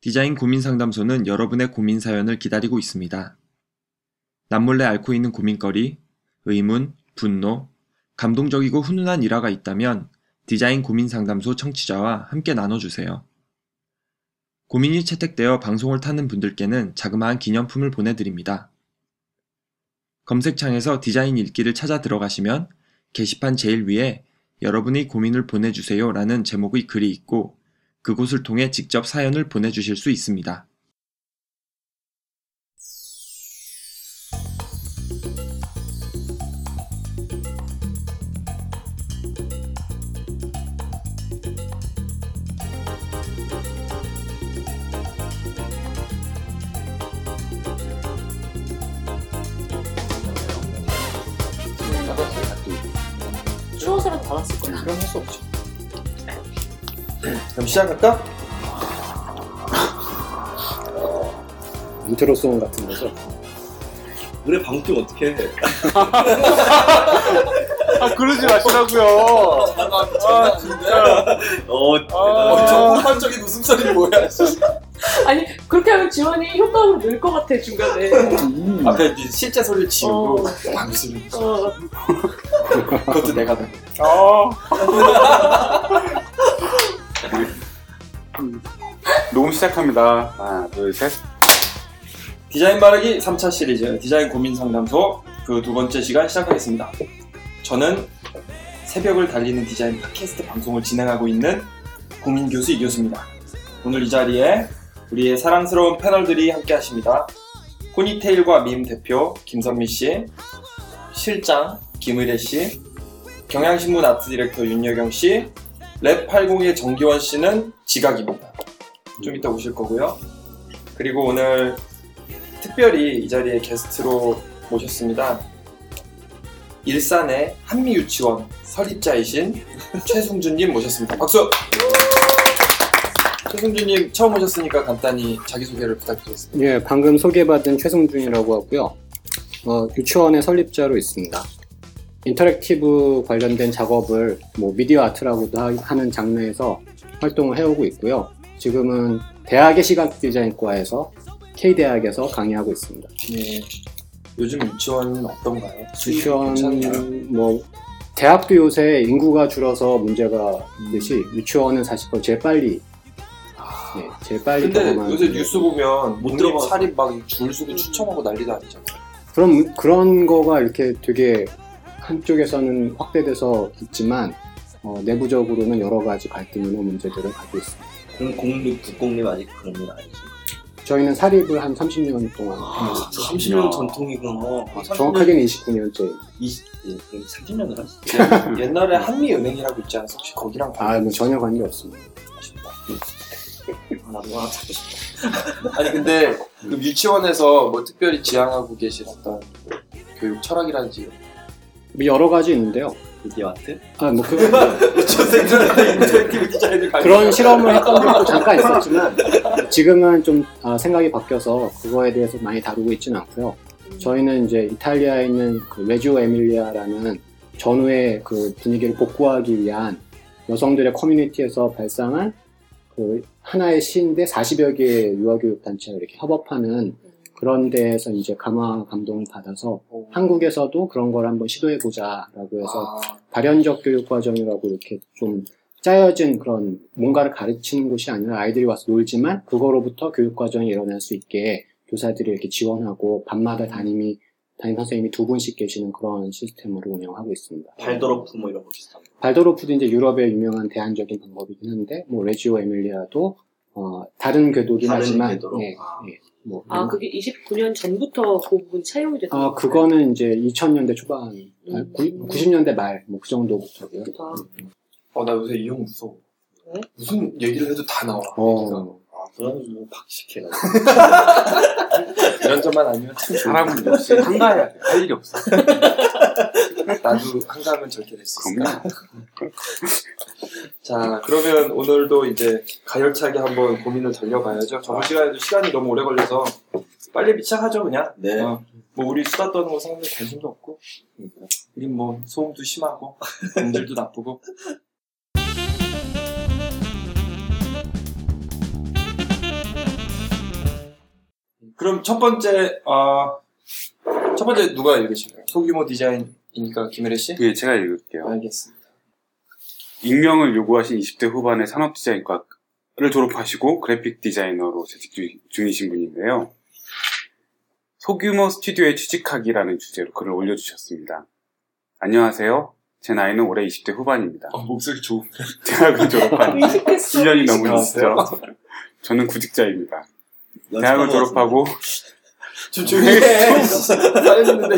디자인 고민 상담소는 여러분의 고민 사연을 기다리고 있습니다. 남몰래 앓고 있는 고민거리, 의문, 분노, 감동적이고 훈훈한 일화가 있다면 디자인 고민 상담소 청취자와 함께 나눠주세요. 고민이 채택되어 방송을 타는 분들께는 자그마한 기념품을 보내드립니다. 검색창에서 디자인 읽기를 찾아 들어가시면 게시판 제일 위에 여러분의 고민을 보내주세요 라는 제목의 글이 있고 그곳을 통해 직접 사연을 보내주실 수 있습니다. 추워서라도 받았을 거야. 그럼 할 수 없지. 그럼 시작할까? intro song 같은 거죠. 노래 방금 어떻게 해? 아 그러지 마시라고요. 아 진짜. 어, 아. 어, 저 폭발적인 웃음소리 뭐야? 아니 그렇게 하면 지원이 효과음을 넣을 것 같아 중간에. 앞에 이제 실제 소리를 지우고 어. 방수를 어, 그것도 내가 다 아. 녹음 시작합니다. 하나, 둘, 셋. 디자인 말하기 3차 시리즈 디자인 고민 상담소 그 두 번째 시간 시작하겠습니다. 저는 새벽을 달리는 디자인 팟캐스트 방송을 진행하고 있는 고민 교수 이 교수입니다. 오늘 이 자리에 우리의 사랑스러운 패널들이 함께 하십니다. 포니테일과 밈 대표 김선미 씨, 실장 김의래 씨, 경향신문 아트 디렉터 윤여경 씨, 랩80의 정기원 씨는 지각입니다. 좀 이따 오실 거고요. 그리고 오늘 특별히 이 자리에 게스트로 모셨습니다. 일산의 한미유치원 설립자이신 최승준님 모셨습니다. 박수! 최승준님 처음 오셨으니까 간단히 자기소개를 부탁드리겠습니다. 예, 방금 소개받은 최승준이라고 하고요. 어, 유치원의 설립자로 있습니다. interactive 관련된 작업을 뭐 미디어 아트라고도 하- 하는 장르에서 활동을 해오고 있고요. 지금은 대학의 시각 디자인과에서 K대학에서 강의하고 있습니다. 네. 요즘 유치원은 어떤가요? 유치원 뭐 대학도 요새 인구가 줄어서 문제가 있듯이 유치원은 사실 제일 빨리 예, 제일 빨리 근데 요새 뉴스 보면 못못 들어가서. 살인 막줄 서고 추첨하고 난리도 아니잖아요. 그런 그런 거가 이렇게 되게 한쪽에서는 확대돼서 있지만 어, 내부적으로는 여러 가지 갈등이나 문제들을 가지고 있습니다. 그럼 공립, 국공립 아직 그런 건 아니지. 저희는 사립을 한 30년 동안 아, 하고 있죠. 30년 전통이구나. 아, 정확하게는 29년째. 20, 예, 그럼 30년을 하시 옛날에 한미은행이라고 있지 않았어? 혹시 거기랑 아, 뭐 전혀 관계 없습니다. 아, 나도 하나 찾고 싶다. 아니 근데 그 유치원에서 뭐 특별히 지향하고 계신 어떤 교육 철학이라든지 뭐 여러 가지 있는데요. 미디어 아트? 아, 뭐 그, interactive 디자인을 가르쳐 그런 실험을 했던 적도 잠깐 있었지만 지금은 좀 아, 생각이 바뀌어서 그거에 대해서 많이 다루고 있지는 않고요. 저희는 이제 이탈리아에 있는 그 레지오 에밀리아라는 전후의 그 분위기를 복구하기 위한 여성들의 커뮤니티에서 발상한 그 하나의 시인데 40여 개의 유아교육 단체가 이렇게 협업하는 그런 데에서 이제 감화 감동을 받아서 한국에서도 그런 걸 한번 시도해 보자라고 해서 아, 발현적 교육 과정이라고 이렇게 좀 짜여진 그런 뭔가를 가르치는 곳이 아니라 아이들이 와서 놀지만 그거로부터 교육 과정이 일어날 수 있게 교사들이 이렇게 지원하고 밤마다 담임이 담임 선생님이 두 분씩 계시는 그런 시스템으로 운영하고 있습니다. 발도르프 뭐 이런 거 비슷한 거. 발도르프도 이제 유럽의 유명한 대안적인 방법이긴 한데 뭐 레지오 에밀리아도 어, 다른 궤도긴 다른 하지만 궤도로? 예, 아. 예, 뭐아 그게 29년 전부터 그 부분 차용이 됐던 어, 그거는 이제 2000년대 초반, 아, 음. 90년대 말, 뭐 그 정도부터고요. 거다. 어, 나 요새 이 형 무서워. 왜? 무슨 얘기를 해도 다 나와. 어, 아, 그러면 뭐 박식해가 이런 점만 아니면 참. 사람은 역시 한가해야 돼. 할 일이 없어. 나도 한가하면 저렇게 될 수 있어. 그럼요. 자, 그러면 오늘도 이제 가열차게 한번 고민을 달려봐야죠. 저번 시간에도 시간이 너무 오래 걸려서 빨리 시작하죠, 그냥. 네. 어, 뭐 우리 수다 떠는 거 사람들 관심도 없고, 우린 뭐 소음도 심하고, 음질도 나쁘고. 그럼 첫 번째 어, 첫 번째 누가 읽으실까요? 소규모 디자인 이니까 김혜래 씨. 예, 제가 읽을게요. 알겠습니다. 익명을 요구하신 20대 후반의 산업 디자인과를 졸업하시고 그래픽 디자이너로 재직 중- 중이신 분인데요. 소규모 스튜디오에 취직하기라는 주제로 글을 올려주셨습니다. 안녕하세요. 제 나이는 올해 20대 후반입니다. 어, 목소리 좋은. 대학을 졸업한 의식했어. 1년이 넘은 의식했어요. 있죠. 저는 구직자입니다. 대학을 졸업하고 좀 조용히 해. 잘했는데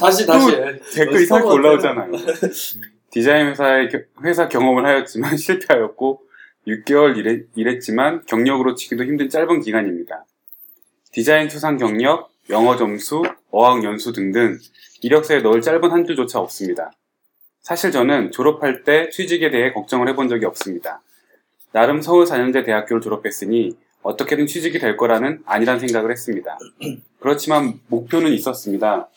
다시 다시 해. 댓글이 살짝 보여요. 올라오잖아요. 디자인 회사의 겨- 회사 경험을 하였지만 실패하였고 6개월 일했, 일했지만 경력으로 치기도 힘든 짧은 기간입니다. 디자인 투상 경력, 영어 점수, 어학 연수 등등 이력서에 넣을 짧은 한 줄조차 없습니다. 사실 저는 졸업할 때 취직에 대해 걱정을 해본 적이 없습니다. 나름 서울 4년제 대학교를 졸업했으니 어떻게든 취직이 될 거라는 아니란 생각을 했습니다. 그렇지만 목표는 있었습니다.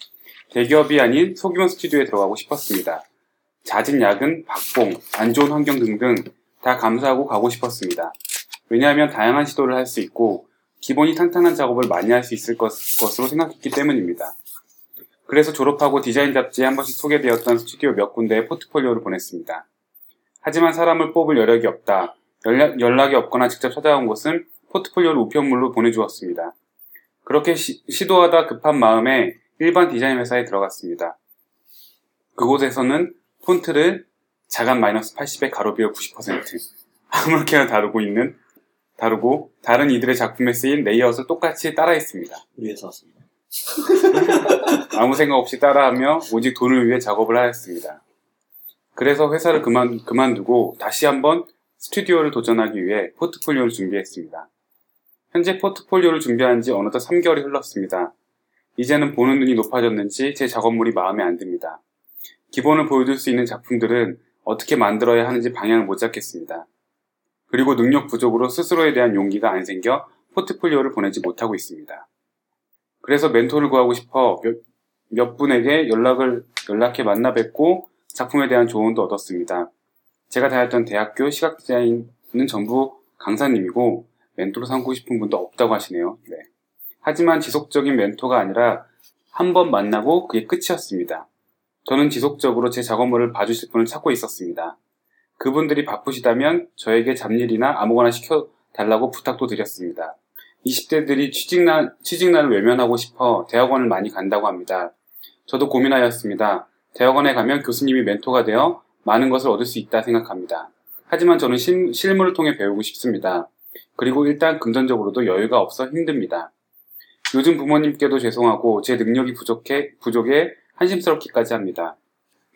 대기업이 아닌 소규모 스튜디오에 들어가고 싶었습니다. 잦은 야근, 박봉, 안 좋은 환경 등등 다 감수하고 가고 싶었습니다. 왜냐하면 다양한 시도를 할 수 있고 기본이 탄탄한 작업을 많이 할 수 있을 것, 것으로 생각했기 때문입니다. 그래서 졸업하고 디자인 잡지에 한 번씩 소개되었던 스튜디오 몇 군데에 포트폴리오를 보냈습니다. 하지만 사람을 뽑을 여력이 없다. 연락, 연락이 없거나 직접 찾아온 곳은 포트폴리오를 우편물로 보내주었습니다. 그렇게 시, 시도하다 급한 마음에 일반 디자인 회사에 들어갔습니다. 그곳에서는 폰트를 자간 마이너스 80에 가로 비율 90% 아무렇게나 다루고 있는 다루고 다른 이들의 작품에 쓰인 레이아웃을 똑같이 따라했습니다. 회사 왔습니다. 아무 생각 없이 따라하며 오직 돈을 위해 작업을 하였습니다. 그래서 회사를 그만, 그만두고 다시 한번 스튜디오를 도전하기 위해 포트폴리오를 준비했습니다. 현재 포트폴리오를 준비한 지 어느덧 3개월이 흘렀습니다. 이제는 보는 눈이 높아졌는지 제 작업물이 마음에 안 듭니다. 기본을 보여줄 수 있는 작품들은 어떻게 만들어야 하는지 방향을 못 잡겠습니다. 그리고 능력 부족으로 스스로에 대한 용기가 안 생겨 포트폴리오를 보내지 못하고 있습니다. 그래서 멘토를 구하고 싶어 몇, 몇 분에게 연락을, 연락해 만나 뵙고 작품에 대한 조언도 얻었습니다. 제가 다녔던 대학교 시각 디자인은 전부 강사님이고 멘토로 삼고 싶은 분도 없다고 하시네요. 네. 하지만 지속적인 멘토가 아니라 한 번 만나고 그게 끝이었습니다. 저는 지속적으로 제 작업물을 봐주실 분을 찾고 있었습니다. 그분들이 바쁘시다면 저에게 잡일이나 아무거나 시켜달라고 부탁도 드렸습니다. 20대들이 취직날, 취직날을 외면하고 싶어 대학원을 많이 간다고 합니다. 저도 고민하였습니다. 대학원에 가면 교수님이 멘토가 되어 많은 것을 얻을 수 있다 생각합니다. 하지만 저는 실, 실무를 통해 배우고 싶습니다. 그리고 일단 금전적으로도 여유가 없어 힘듭니다. 요즘 부모님께도 죄송하고 제 능력이 부족해, 부족해 한심스럽기까지 합니다.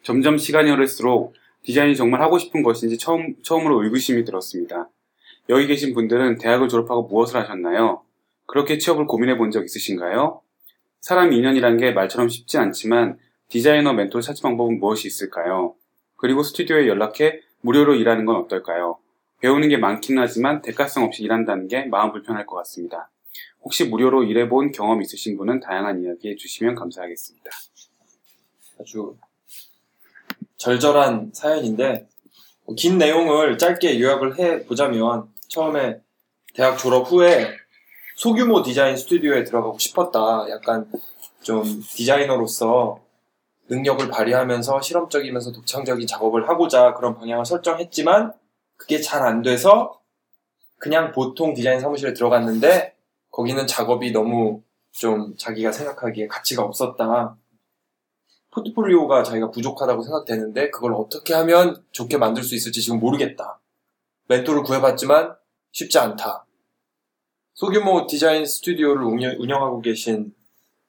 점점 시간이 흐를수록 디자인이 정말 하고 싶은 것인지 처음, 처음으로 의구심이 들었습니다. 여기 계신 분들은 대학을 졸업하고 무엇을 하셨나요? 그렇게 취업을 고민해 본 적 있으신가요? 사람 인연이란 게 말처럼 쉽지 않지만 디자이너 멘토를 찾을 방법은 무엇이 있을까요? 그리고 스튜디오에 연락해 무료로 일하는 건 어떨까요? 배우는 게 많긴 하지만 대가성 없이 일한다는 게 마음 불편할 것 같습니다. 혹시 무료로 일해본 경험 있으신 분은 다양한 이야기 해주시면 감사하겠습니다. 아주 절절한 사연인데 뭐긴 내용을 짧게 요약을 해 보자면 처음에 대학 졸업 후에 소규모 디자인 스튜디오에 들어가고 싶었다. 약간 좀 디자이너로서 능력을 발휘하면서 실험적이면서 독창적인 작업을 하고자 그런 방향을 설정했지만 그게 잘 안 돼서 그냥 보통 디자인 사무실에 들어갔는데 거기는 작업이 너무 좀 자기가 생각하기에 가치가 없었다. 포트폴리오가 자기가 부족하다고 생각되는데 그걸 어떻게 하면 좋게 만들 수 있을지 지금 모르겠다. 멘토를 구해봤지만 쉽지 않다. 소규모 디자인 스튜디오를 운영, 운영하고 계신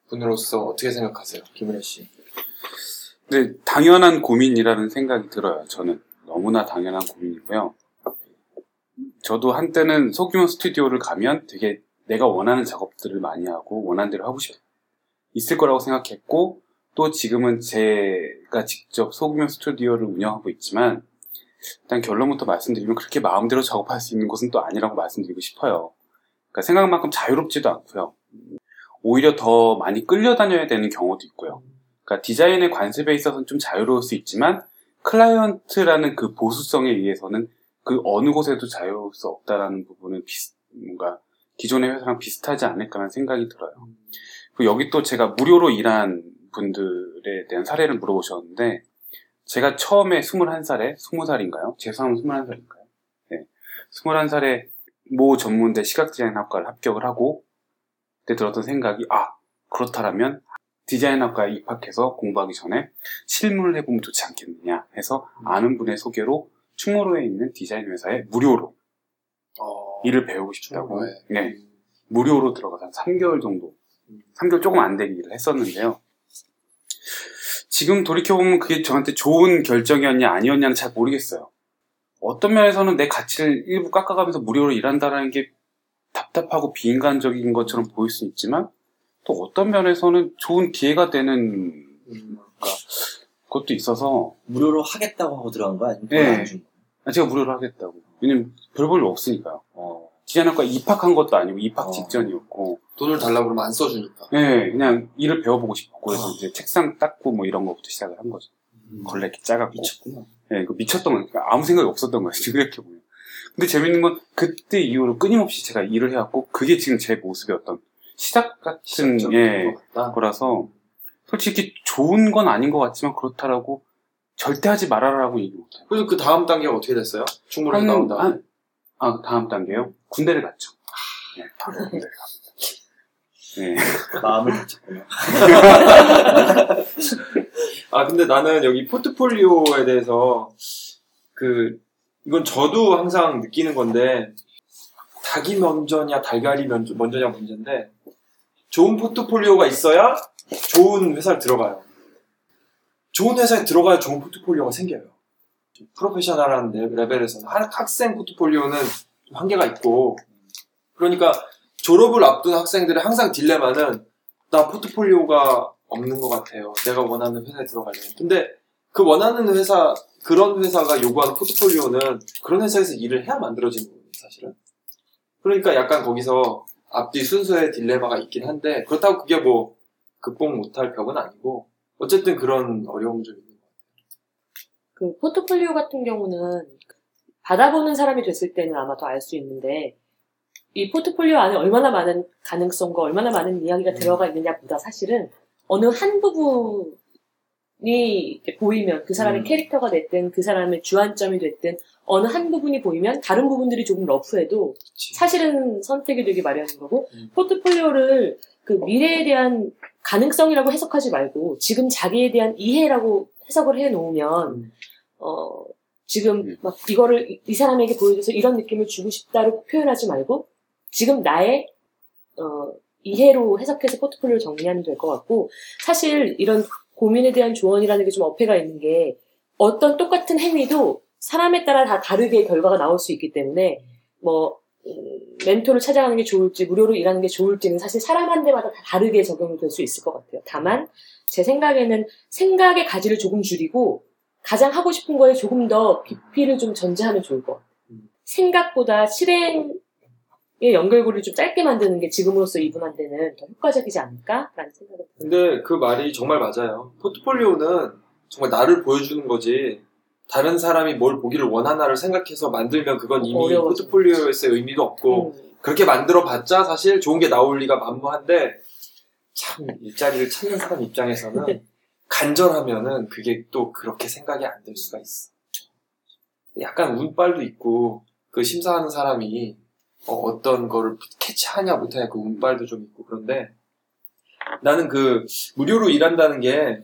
분으로서 어떻게 생각하세요? 김은혜 씨. 근데 당연한 고민이라는 생각이 들어요. 저는 너무나 당연한 고민이고요. 저도 한때는 소규모 스튜디오를 가면 되게 내가 원하는 작업들을 많이 하고 원하는 대로 하고 싶 있을 거라고 생각했고 또 지금은 제가 직접 소규모 스튜디오를 운영하고 있지만 일단 결론부터 말씀드리면 그렇게 마음대로 작업할 수 있는 곳은 또 아니라고 말씀드리고 싶어요. 그러니까 생각만큼 자유롭지도 않고요. 오히려 더 많이 끌려다녀야 되는 경우도 있고요. 그러니까 디자인의 관습에 있어서는 좀 자유로울 수 있지만 클라이언트라는 그 보수성에 의해서는 그 어느 곳에도 자유로울 수 없다라는 부분은 비슷, 뭔가 기존의 회사랑 비슷하지 않을까라는 생각이 들어요. 그리고 여기 또 제가 무료로 일한 분들에 대한 사례를 물어보셨는데 제가 처음에 21살에 20살인가요? 제 상은 21살인가요? 네. 21살에 모 전문대 시각디자인 학과를 합격을 하고 그때 들었던 생각이 아 그렇다라면 디자인학과에 입학해서 공부하기 전에 실무를 해보면 좋지 않겠느냐 해서 아는 분의 소개로 충무로에 있는 디자인 회사에 무료로 어, 일을 배우고 싶다고. 충무로에. 네, 무료로 들어가서 한 3개월 정도 3개월 조금 안 되게 일을 했었는데요. 지금 돌이켜보면 그게 저한테 좋은 결정이었냐 아니었냐는 잘 모르겠어요. 어떤 면에서는 내 가치를 일부 깎아가면서 무료로 일한다는 게 답답하고 비인간적인 것처럼 보일 수 있지만 또 어떤 면에서는 좋은 기회가 되는 그러니까 것도 있어서 무료로 하겠다고 하고 들어간 거야? 아니면 네. 준 거야? 아, 제가 무료로 하겠다고 왜냐면 별볼일 없으니까요 어. 디자인학과 입학한 것도 아니고 입학 어. 직전이었고 돈을 달라고 그러면 안 써주니까. 네, 그냥 일을 배워보고 싶었고 그래서 아. 이제 책상 닦고 뭐 이런 거부터 시작을 한 거죠 걸레 이렇게 작았고 미쳤구나. 네, 그 미쳤던 거 아무 생각이 없었던 거예요 지금 이렇게 보면 근데 재밌는 건 그때 이후로 끊임없이 제가 일을 해왔고 그게 지금 제 모습의 어떤 시작 같은 시작점인 예. 거라서 솔직히 좋은 건 아닌 것 같지만 그렇다라고 절대 하지 말아라라고 얘기 못해요. 그래서 그 다음 단계가 어떻게 됐어요? 충무로에 나온 다음. 한- 아 다음 단계요? 군대를 갔죠. 네, 바로 군대를 갑니다. 네. 마음을 다쳤구나. 아 근데 나는 여기 포트폴리오에 대해서 그 이건 저도 항상 느끼는 건데 닭이 먼저냐 달걀이 먼저, 먼저냐 문제인데 좋은 포트폴리오가 있어야 좋은 회사를 들어가요. 좋은 회사에 들어가야 좋은 포트폴리오가 생겨요. 프로페셔널한 레- 레벨에서는 학- 학생 포트폴리오는 좀 한계가 있고 그러니까 졸업을 앞둔 학생들의 항상 딜레마는 나 포트폴리오가 없는 것 같아요. 내가 원하는 회사에 들어가려면. 근데 그 원하는 회사, 그런 회사가 요구하는 포트폴리오는 그런 회사에서 일을 해야 만들어지는 거예요, 사실은. 그러니까 약간 거기서 앞뒤 순서의 딜레마가 있긴 한데, 그렇다고 그게 뭐 극복 못할 벽은 아니고, 어쨌든 그런 어려움은 좀 있는 것그 포트폴리오 같은 경우는 받아보는 사람이 됐을 때는 아마 더 알 수 있는데 이 포트폴리오 안에 얼마나 많은 가능성과 얼마나 많은 이야기가 음. 들어가 있느냐보다 사실은 어느 한 부분이 보이면 그 사람의 음. 캐릭터가 됐든 그 사람의 주안점이 됐든 어느 한 부분이 보이면 다른 부분들이 조금 러프해도. 사실은 선택이 되기 마련인 거고 음. 포트폴리오를 그 미래에 대한 가능성이라고 해석하지 말고 지금 자기에 대한 이해라고 해석을 해 놓으면 음. 어 지금 음. 막 이거를 이, 이 사람에게 보여줘서 이런 느낌을 주고 싶다고 표현하지 말고 지금 나의 어 이해로 해석해서 포트폴리오를 정리하면 될 것 같고 사실 이런 고민에 대한 조언이라는 게 좀 어폐가 있는 게 어떤 똑같은 행위도 사람에 따라 다 다르게 결과가 나올 수 있기 때문에 뭐 음, 멘토를 찾아가는 게 좋을지 무료로 일하는 게 좋을지는 사실 사람 한 대마다 다 다르게 적용이 될 수 있을 것 같아요. 다만 제 생각에는 생각의 가지를 조금 줄이고 가장 하고 싶은 거에 조금 더 깊이를 좀 전제하면 좋을 것 같아요. 음. 생각보다 실행의 연결고리를 좀 짧게 만드는 게 지금으로서 이분한테는 더 효과적이지 않을까라는 듭니다. 근데 그 말이 정말 맞아요. 포트폴리오는 정말 나를 보여주는 거지. 다른 사람이 뭘 보기를 원하나를 생각해서 만들면 그건 이미 어려워져. 포트폴리오에서의 의미도 없고 음. 그렇게 만들어 봤자 사실 좋은 게 나올 리가 만무한데 참 일자리를 찾는 사람 입장에서는 간절하면은 그게 또 그렇게 생각이 안 될 수가 있어. 약간 운빨도 있고 그 심사하는 사람이 어, 떤 거를 캐치하냐 못하냐 그 운빨도 좀 있고 그런데 나는 그 무료로 일한다는 게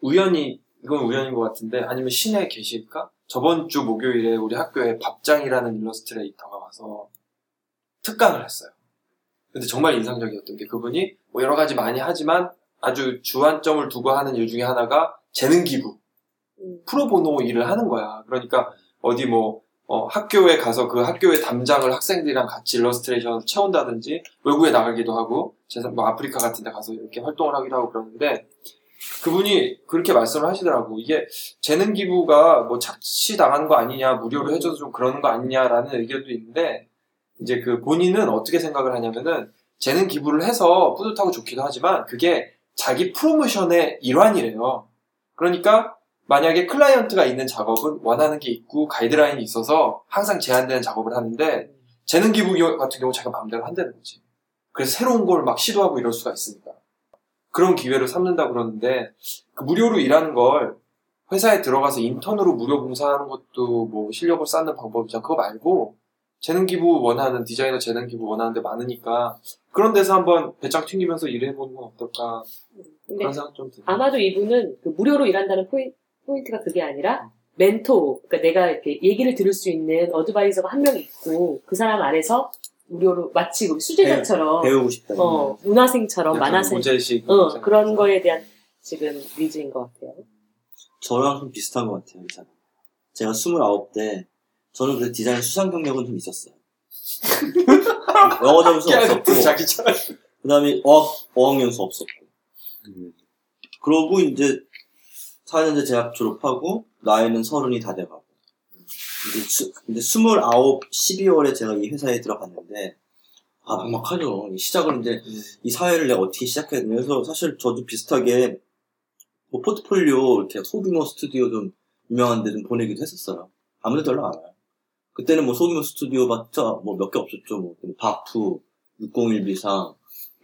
우연히 이건 우연인 것 같은데 아니면 신의 계실까? 저번 주 목요일에 우리 학교에 밥장이라는 일러스트레이터가 와서 특강을 했어요. 근데 정말 인상적이었던 게 그분이 뭐 여러 가지 많이 하지만 아주 주안점을 두고 하는 일 중에 하나가 재능 기부, 음. 프로보노 일을 하는 거야. 그러니까 어디 뭐 어, 학교에 가서 그 학교의 담장을 학생들이랑 같이 일러스트레이션을 채운다든지 외국에 나가기도 하고 뭐 아프리카 같은 데 가서 이렇게 활동을 하기도 하고 그러는데 그분이 그렇게 말씀을 하시더라고. 이게 재능 기부가 뭐 착취당한 거 아니냐, 무료로 해줘서 좀 그러는 거 아니냐라는 의견도 있는데 이제 그 본인은 어떻게 생각을 하냐면은 재능 기부를 해서 뿌듯하고 좋기도 하지만 그게 자기 프로모션의 일환이래요. 그러니까 만약에 클라이언트가 있는 작업은 원하는 게 있고 가이드라인이 있어서 항상 제한되는 작업을 하는데 재능 기부 기- 같은 경우 자기가 마음대로 한다는 거지. 그래서 새로운 걸 막 시도하고 이럴 수가 있으니까. 그런 기회를 삼는다 그러는데 그 무료로 일하는 걸 회사에 들어가서 인턴으로 무료 봉사하는 것도 뭐 실력을 쌓는 방법이잖아. 그거 말고 재능 기부 원하는 디자이너 재능 기부 원하는 데 많으니까 그런 데서 한번 배짱 튕기면서 일해보는 건 어떨까 근데 그런 생각 좀 들어요. 아마도 이분은 그 무료로 일한다는 포인, 포인트가 그게 아니라 멘토, 그러니까 내가 이렇게 얘기를 들을 수 있는 어드바이저가 한 명 있고 그 사람 아래서 무료로 마치 우리 수제자처럼 배우 고 싶다. 어, 문화생처럼 만화생 모재식 어, 그런 거에 대한 지금 니즈인 것 같아요. 저랑 좀 비슷한 것 같아요, 이 사람. 제가 29대, 저는 그 디자인 수상 경력은 좀 있었어요. 영어 점수 없었고, 자기처럼 그 다음에 어학, 어학연수 없었고. 그러고 이제 4년제 대학 졸업하고, 나이는 서른이 다 돼가고. 이제, 수, 근데 29, 12월에 제가 이 회사에 들어갔는데, 아, 막막하죠. 이 시작을 이제, 이 사회를 내가 어떻게 시작해야 되냐. 그래서 사실 저도 비슷하게, 뭐 포트폴리오, 이렇게 소규모 스튜디오 좀 유명한 데 좀 보내기도 했었어요. 아무데도 연락 안 와요. 그때는 뭐 소규모 스튜디오 봤자 뭐 몇 개 없었죠. 뭐, 바프, 601 비상,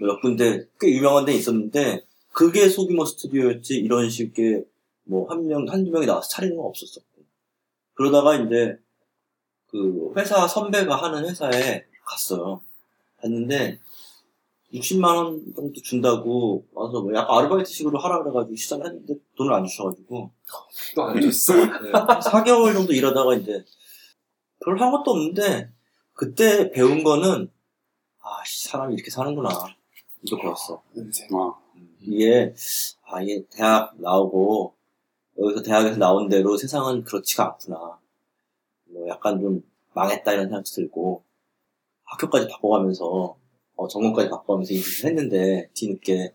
몇 군데 꽤 유명한 데 있었는데, 그게 소규모 스튜디오였지, 이런 식의 뭐 한 명, 한두 명이 나와서 차리는 건 없었었고. 그러다가 이제 그 회사 선배가 하는 회사에 갔어요. 갔는데 60만 원 정도 준다고 와서 뭐 약간 아르바이트식으로 하라 그래가지고 시작을 했는데 돈을 안 주셔가지고 또 안 줬어. 네, 4개월 정도 일하다가 이제 별 한 것도 없는데 그때 배운 거는 아 씨, 사람이 이렇게 사는구나 이거 배웠어. 와. 이게 아 이게 대학 나오고 여기서 대학에서 나온 대로 세상은 그렇지가 않구나. 뭐 약간 좀 망했다 이런 생각도 들고 학교까지 바꿔가면서 어, 전공까지 바꿔가면서 일을 했는데 뒤늦게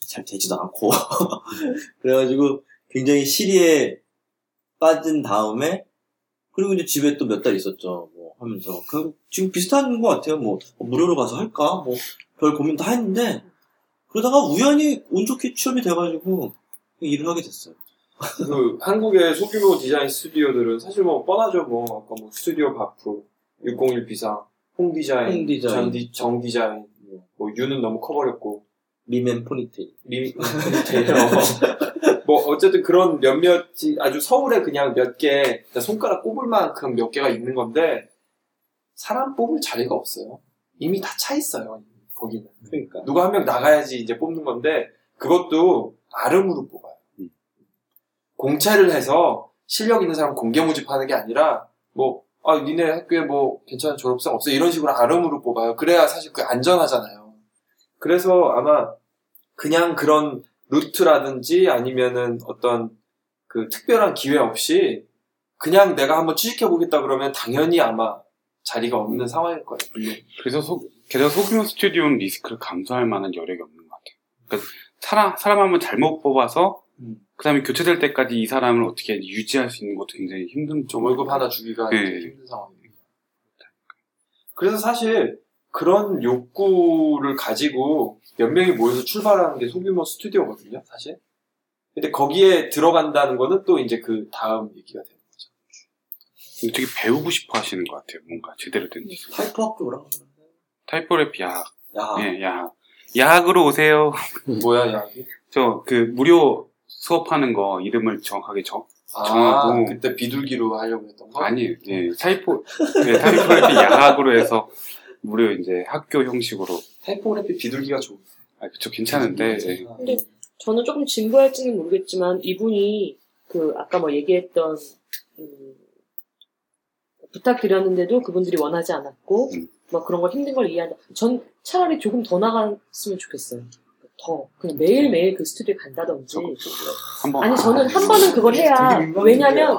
잘 되지도 않고 그래가지고 굉장히 실의에 빠진 다음에 그리고 이제 집에 또 몇 달 있었죠. 뭐 하면서 그 지금 비슷한 것 같아요. 뭐 무료로 가서 할까 뭐 별 고민 다 했는데 그러다가 우연히 운 좋게 취업이 돼가지고 일을 하게 됐어요. 그 한국의 소규모 디자인 스튜디오들은 사실 뭐 뻔하죠. 뭐 아까 뭐 스튜디오 바프, 601 비상, 홍 디자인, 홍 디자인. 정, 디, 정 디자인, 뭐 유는 너무 커버렸고 미맨 포니테일. 림뭐 어쨌든 그런 몇몇이 아주 서울에 그냥 몇 개 손가락 꼽을 만큼 몇 개가 있는 건데 사람 뽑을 자리가 없어요. 이미 다 차 있어요. 거기는 그러니까. 누가 한 명 나가야지 이제 뽑는 건데 그것도 아름으로 뽑아요. 음. 공채를 해서 실력 있는 사람 공개 모집하는 게 아니라 뭐 아, 니네 학교에 뭐 괜찮은 졸업생 없어 이런 식으로 아름으로 뽑아요. 그래야 사실 그 안전하잖아요. 그래서 아마 그냥 그런 루트라든지 아니면은 어떤 그 특별한 기회 없이 그냥 내가 한번 취직해 보겠다 그러면 당연히 아마 자리가 없는 상황일 거예요. 그래서 소, 게다가 소규모 스튜디오는 리스크를 감수할 만한 여력이 없는 것 같아요. 그러니까 사람, 사람 한번 잘못 뽑아서 음. 그 다음에 교체될 때까지 이 사람을 어떻게 유지할 수 있는 것도 굉장히 힘든 좀 월급 하나 주기가 네. 힘든 상황이니까. 그래서 사실 그런 욕구를 가지고 몇 명이 모여서 출발하는 게 소규모 스튜디오거든요, 사실. 근데 거기에 들어간다는 거는 또 이제 그 다음 얘기가 되는 거죠. 되게 배우고 싶어 하시는 것 같아요. 뭔가 제대로 된 기술. 타이포 학교라. 타이포랩 야학. 야. 예, 야학. 야학으로 오세요. 뭐야, 야학? 저그 무료 수업하는 거 이름을 정확하게 정, 아, 정하고. 그때 비둘기로 하려고 했던 거? 아니에요. 예, 타이포, 예, 타이포랩이 야학으로 해서 무료 이제 학교 형식으로. 타이포그래피 비둘기가 좋은 아, 그쵸, 괜찮은데. 예. 근데 저는 조금 진부할지는 모르겠지만 이분이 그 아까 뭐 얘기했던 음, 부탁드렸는데도 그분들이 원하지 않았고 음. 막 그런 걸 힘든 걸 이해한다. 전 차라리 조금 더 나갔으면 좋겠어요. 더 그냥 매일 매일 그 스튜디오에 간다든지. 아니 저는 한 번은 그걸 해야 왜냐면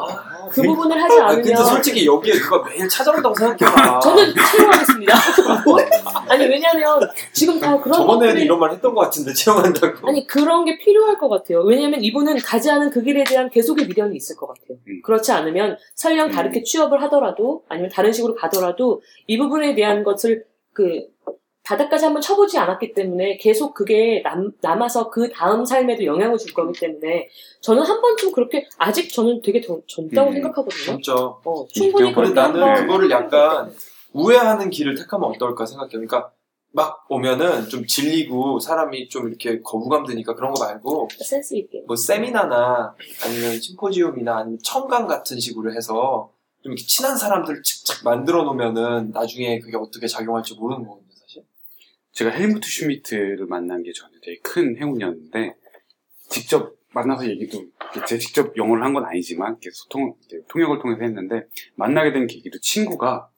그 부분을 하지 아, 근데 않으면 솔직히 여기에 누가 매일 찾아온다고 생각해봐. 저는 채용하겠습니다. 아니 왜냐면 지금 다 그런 저번에는 이런 말 했던 것 같은데 채용한다고. 아니 그런 게 필요할 것 같아요. 왜냐하면 이분은 가지 않은 그 길에 대한 계속의 미련이 있을 것 같아요. 음. 그렇지 않으면 설령 다르게 취업을 하더라도 아니면 다른 식으로 가더라도 이 부분에 대한 것을 그 바닥까지 한번 쳐보지 않았기 때문에 계속 그게 남, 남아서 그 다음 삶에도 영향을 줄 거기 때문에 저는 한 번쯤 그렇게 아직 저는 되게 더 젊다고 음. 생각하거든요. 진짜. 어, 충분히 그렇게 나는 그거를 약간 우회하는 길을 택하면 어떨까 생각해요. 그러니까 막 오면은 좀 질리고 사람이 좀 이렇게 거부감 드니까 그런 거 말고 센스 있게. 뭐 세미나나 아니면 심포지움이나 아니면 청강 같은 식으로 해서 좀 이렇게 친한 사람들 을 착착 만들어 놓으면은 나중에 그게 어떻게 작용할지 모르는 거거든요, 사실. 제가 헬무트 슈미트를 만난 게 저는 되게 큰 행운이었는데 직접 만나서 얘기도 제 직접 영어를 한 건 아니지만 소통 통역을 통해서 했는데 만나게 된 계기도 친구가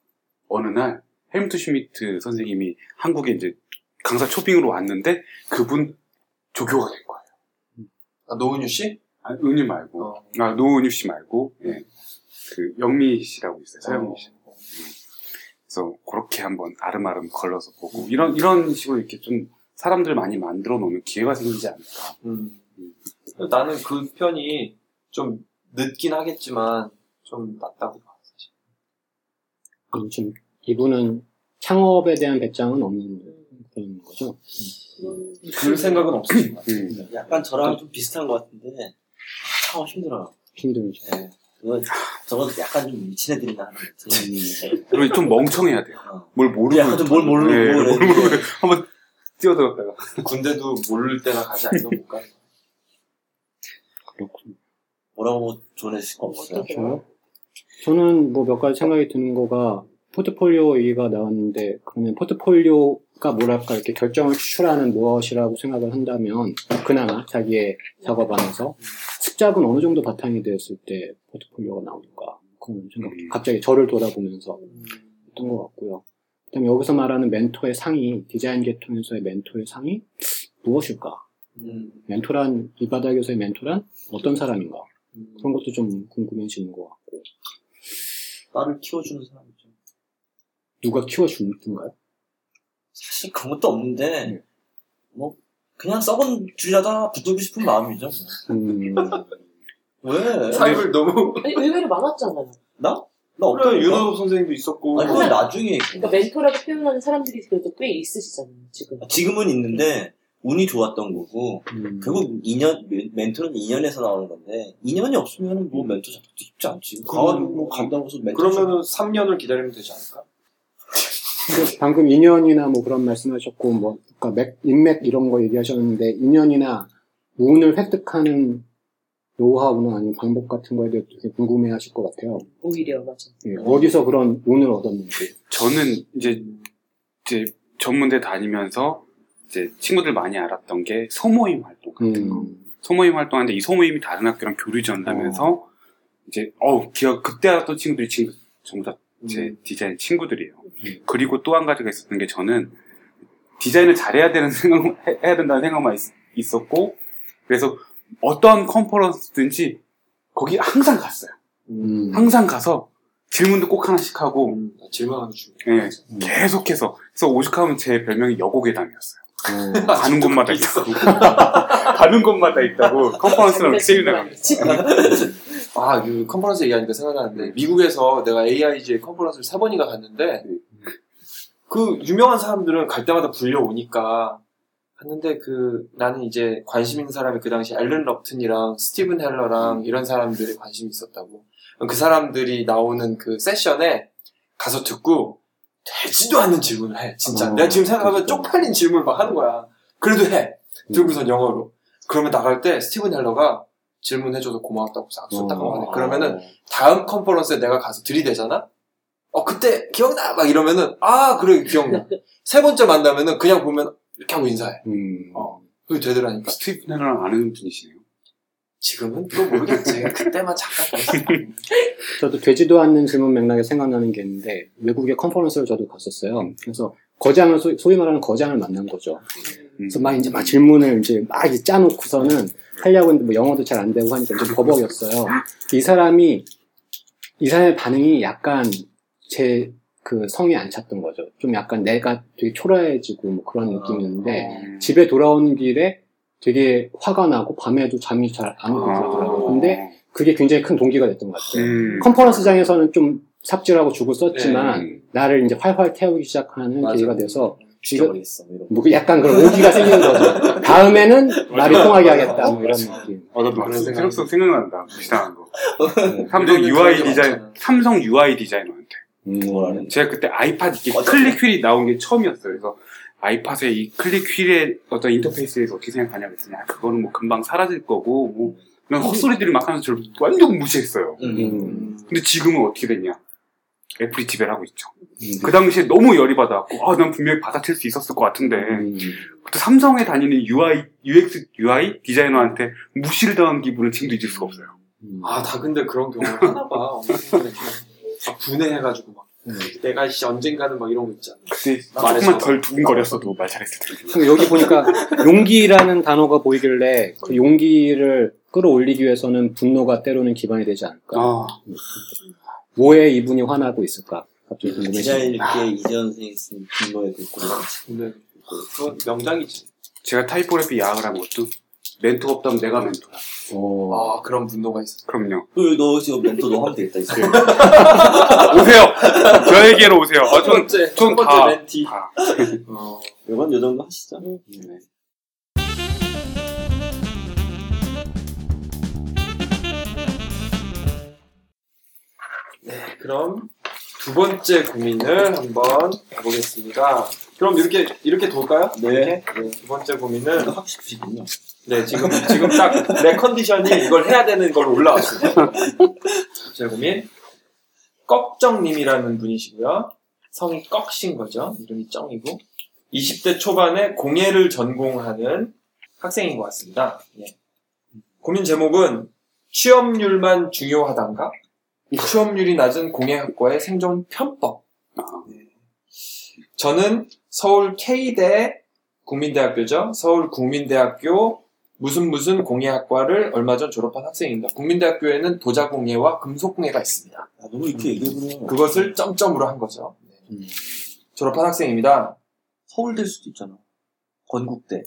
어느 날 헬무트 슈미트 선생님이 한국에 이제 강사 초빙으로 왔는데 그분 조교가 된 거예요. 아, 노은유 씨? 아, 은유 말고 어. 아 노은유 씨 말고 예. 그 영미 씨라고 있어요. 서영미 씨. 어. 그래서 그렇게 한번 아름아름 걸러서 보고 이런 이런 식으로 이렇게 좀 사람들 많이 만들어 놓으면 기회가 생기지 않을까. 음. 나는 그 편이 좀 늦긴 하겠지만 좀 낫다고 봐, 사실. 음, 지금 이분은 창업에 대한 배짱은 없는 그런 거죠. 그 생각은 없으신 것 같아요. 음. 약간 저랑 좀 비슷한 것 같은데 참 힘들어요. 힘들죠. 예. 그거 저건 약간 좀 미친 애들이나 하는 거지. 그리고 좀 멍청해야 돼요. 어. 뭘 모르고 약간 좀 뭘 모르고 예, 뭘. 모르고 한번 뛰어들었다가 군대도 모를 때나 가지 못 가요. 그렇군요. 뭐라고 조언해주실 거 없어요? 저요? 저는 뭐 몇 가지 생각이 드는 거가 포트폴리오 얘기가 나왔는데 그러면 포트폴리오 가 뭐랄까 이렇게 결정을 추출하는 무엇이라고 생각을 한다면 그나마 자기의 작업 안에서 습작은 어느 정도 바탕이 되었을 때 포트폴리오가 나올까 그런 생각 음. 갑자기 저를 돌아보면서 했던 것 같고요. 그다음에 여기서 말하는 멘토의 상이 디자인 계통에서의 멘토의 상이 무엇일까? 음. 멘토란 이 바닥에서의 멘토란 어떤 사람인가? 음. 그런 것도 좀 궁금해지는 것 같고 나를 키워주는 사람이죠. 누가 키워주는가요? 사실 그런 것도 없는데 네. 뭐 그냥 썩은 줄여다 붙들고 싶은 마음이죠. 음, 왜? 삶을 너무 아니, 의외로 많았잖아요. 나? 나 그래 없다니까. 윤호섭 선생님도 있었고 아니 그건 나중에 그러니까 멘토라고 표현하는 사람들이 그래도 꽤 있으시잖아요, 지금. 지금은 있는데 운이 좋았던 거고 음. 결국 2년 멘토는 2년에서 나오는 건데 2년이 없으면 뭐 멘토 잡기도 쉽지 않지. 그- 가가지고 뭐 간다고 해서 멘토 그러면은 3년을 기다리면 되지 않을까? 방금 2년이나 뭐 그런 말씀하셨고 뭐 그러니까 맥, 인맥 이런 거 얘기하셨는데 2년이나 운을 획득하는 노하우나 아니면 방법 같은 거에 대해 되게 궁금해하실 것 같아요. 오히려, 맞아. 예, 어디서 그런 운을 얻었는지. 저는 이제 이제 전문대 다니면서 이제 친구들 많이 알았던 게 소모임 활동 같은 거. 음, 소모임 활동하는데 이 소모임이 다른 학교랑 교류 전하면서 이제 어 기억 그때 알았던 친구들이 친구 전부 다 제 음. 디자인 친구들이에요. 음. 그리고 또 한 가지가 있었던 게 저는 디자인을 잘해야 되는 생각 해- 해야 된다는 생각만 있, 었고 그래서 어떠한 컨퍼런스든지 거기 항상 갔어요. 음, 항상 가서 질문도 꼭 하나씩 하고 음, 질문하는 중. 예, 음. 계속해서 그래서 오죽하면 제 별명이 여고괴담이었어요. 어, 가는 곳마다 있다고. 가는 곳마다 있다고 컨퍼런스랑 세미나 가면. 아, 그 컨퍼런스 얘기하니까 생각나는데 미국에서 내가 AIGA 컨퍼런스를 세 번이나 갔는데 음. 그 유명한 사람들은 갈 때마다 불려오니까 갔는데 그 나는 이제 관심 있는 사람이 그 당시 앨런 럽튼이랑 스티븐 헬러랑 이런 사람들이 관심이 있었다고. 그 사람들이 나오는 그 세션에 가서 듣고 되지도 않는 질문을 해 진짜. 어, 내가 지금 생각하면 그렇죠. 쪽팔린 질문을 막 하는 거야. 그래도 해. 들고선 영어로. 그러면 나갈 때 스티븐 헬러가 질문해줘서 고마웠다고 싹딱 하네 그러면은 다음 컨퍼런스에 내가 가서 들이대잖아? 어, 그때 기억나! 막 이러면은, 아, 그래, 기억나. 세 번째 만나면은 그냥 보면 이렇게 하고 인사해. 음, 어. 그게 되더라니까. 스티븐 헬러랑 아는 분이시네요. 지금은 또 모르겠지. 그때만 잠깐 그랬어. 저도 되지도 않는 질문 맥락에 생각나는 게 있는데 외국의 컨퍼런스를 저도 갔었어요. 그래서 거장을 소, 소위 말하는 거장을 만난 거죠. 음. 그래서 막 이제 막 질문을 이제 막 이제 짜놓고서는 하려고 했는데 뭐 영어도 잘 안 되고 하니까 이제 버벅였어요. 이 사람이 이 사람의 반응이 약간 제 그 성에 안 찼던 거죠. 좀 약간 내가 되게 초라해지고 뭐 그런 느낌이었는데 음. 집에 돌아오는 길에 되게 화가 나고 밤에도 잠이 잘 안 오고 아. 그러더라고요. 근데 그게 굉장히 큰 동기가 됐던 것 같아요. 음. 컨퍼런스장에서는 좀 삽질하고 죽을 썼지만 음. 나를 이제 활활 태우기 시작하는 맞아. 계기가 돼서 죽여버리겠어. 뭐 이런. 뭐 약간 그런 오기가 생긴 거죠. 다음에는 나를 통하게 하겠다 뭐 이런 느낌. 어, 나도 생각이 새록새록 생각난다. 비슷한 거. 네. 삼성 UI 디자인, 많잖아. 삼성 UI 디자이너한테. 음. 뭐라는 제가 그때 아이팟 이게 클릭 휠이 나온 게 처음이었어요. 그래서 아이팟의 이 클릭 휠의 어떤 인터페이스에 대해서 어떻게 생각하냐고 했더니 아, 그거는 뭐 금방 사라질 거고 뭐 그런 헛소리들을 막 하면서 저를 완전 무시했어요. 음. 근데 지금은 어떻게 됐냐? 애플이 지배를 하고 있죠. 음. 그 당시에 너무 열이 받아갖고 아, 난 분명히 받아칠 수 있었을 것 같은데 음. 그때 삼성에 다니는 UI, UX, UI 디자이너한테 무시를 당한 기분을 지금도 잊을 수가 없어요. 음. 아, 다 근데 그런 경우를 하나 봐. 엄청 막 분해해가지고 막. 내가 씨 언젠가는 막 이런 거 있잖아. 그때 말해서. 조금만 덜 두근거렸어도 말 잘했을 텐데. 근데 여기 보니까 용기라는 단어가 보이길래 그 용기를 끌어올리기 위해서는 분노가 때로는 기반이 되지 않을까. 아, 뭐에 이분이 화나고 있을까? 갑자기 궁금해지네. 이재현 선생님 쓴 분노의 글꼴이 근데 그건 명작이지. 제가 타이포그래피 야학을 한 것도 멘토 없다면 내가 멘토야. 오. 아, 그런 분노가 있어. 그럼요. 그 너 지금 멘토 너 하면 되겠다 이제 오세요. 저에게로 오세요. 아, 첫 전, 번째, 첫전 번째 다- 멘티. 다. 어. 이건 요 정도 하시죠 네. 그럼 두 번째 고민을 한번 가보겠습니다. 그럼 이렇게 이렇게 돌까요? 네. 네, 두 번째 고민은 하고 싶으시군요 네 지금 지금 딱 내 컨디션이 이걸 해야 되는 걸로 올라왔습니다. 제 고민 꺽정님이라는 분이시고요. 성이 꺽신 거죠. 이름이 쩡이고 20대 초반에 공예를 전공하는 학생인 것 같습니다. 예. 고민 제목은 취업률만 중요하단가? 취업률이 낮은 공예학과의 생존 편법. 아, 저는 서울 K대 국민대학교죠. 서울 국민대학교 무슨 무슨 공예학과를 얼마 전 졸업한 학생입니다. 국민대학교에는 도자공예와 금속공예가 있습니다. 아, 너무 이렇게 얘기해보면 그것을 점점으로 한 거죠. 네. 음. 졸업한 학생입니다. 서울대일 수도 있잖아 건국대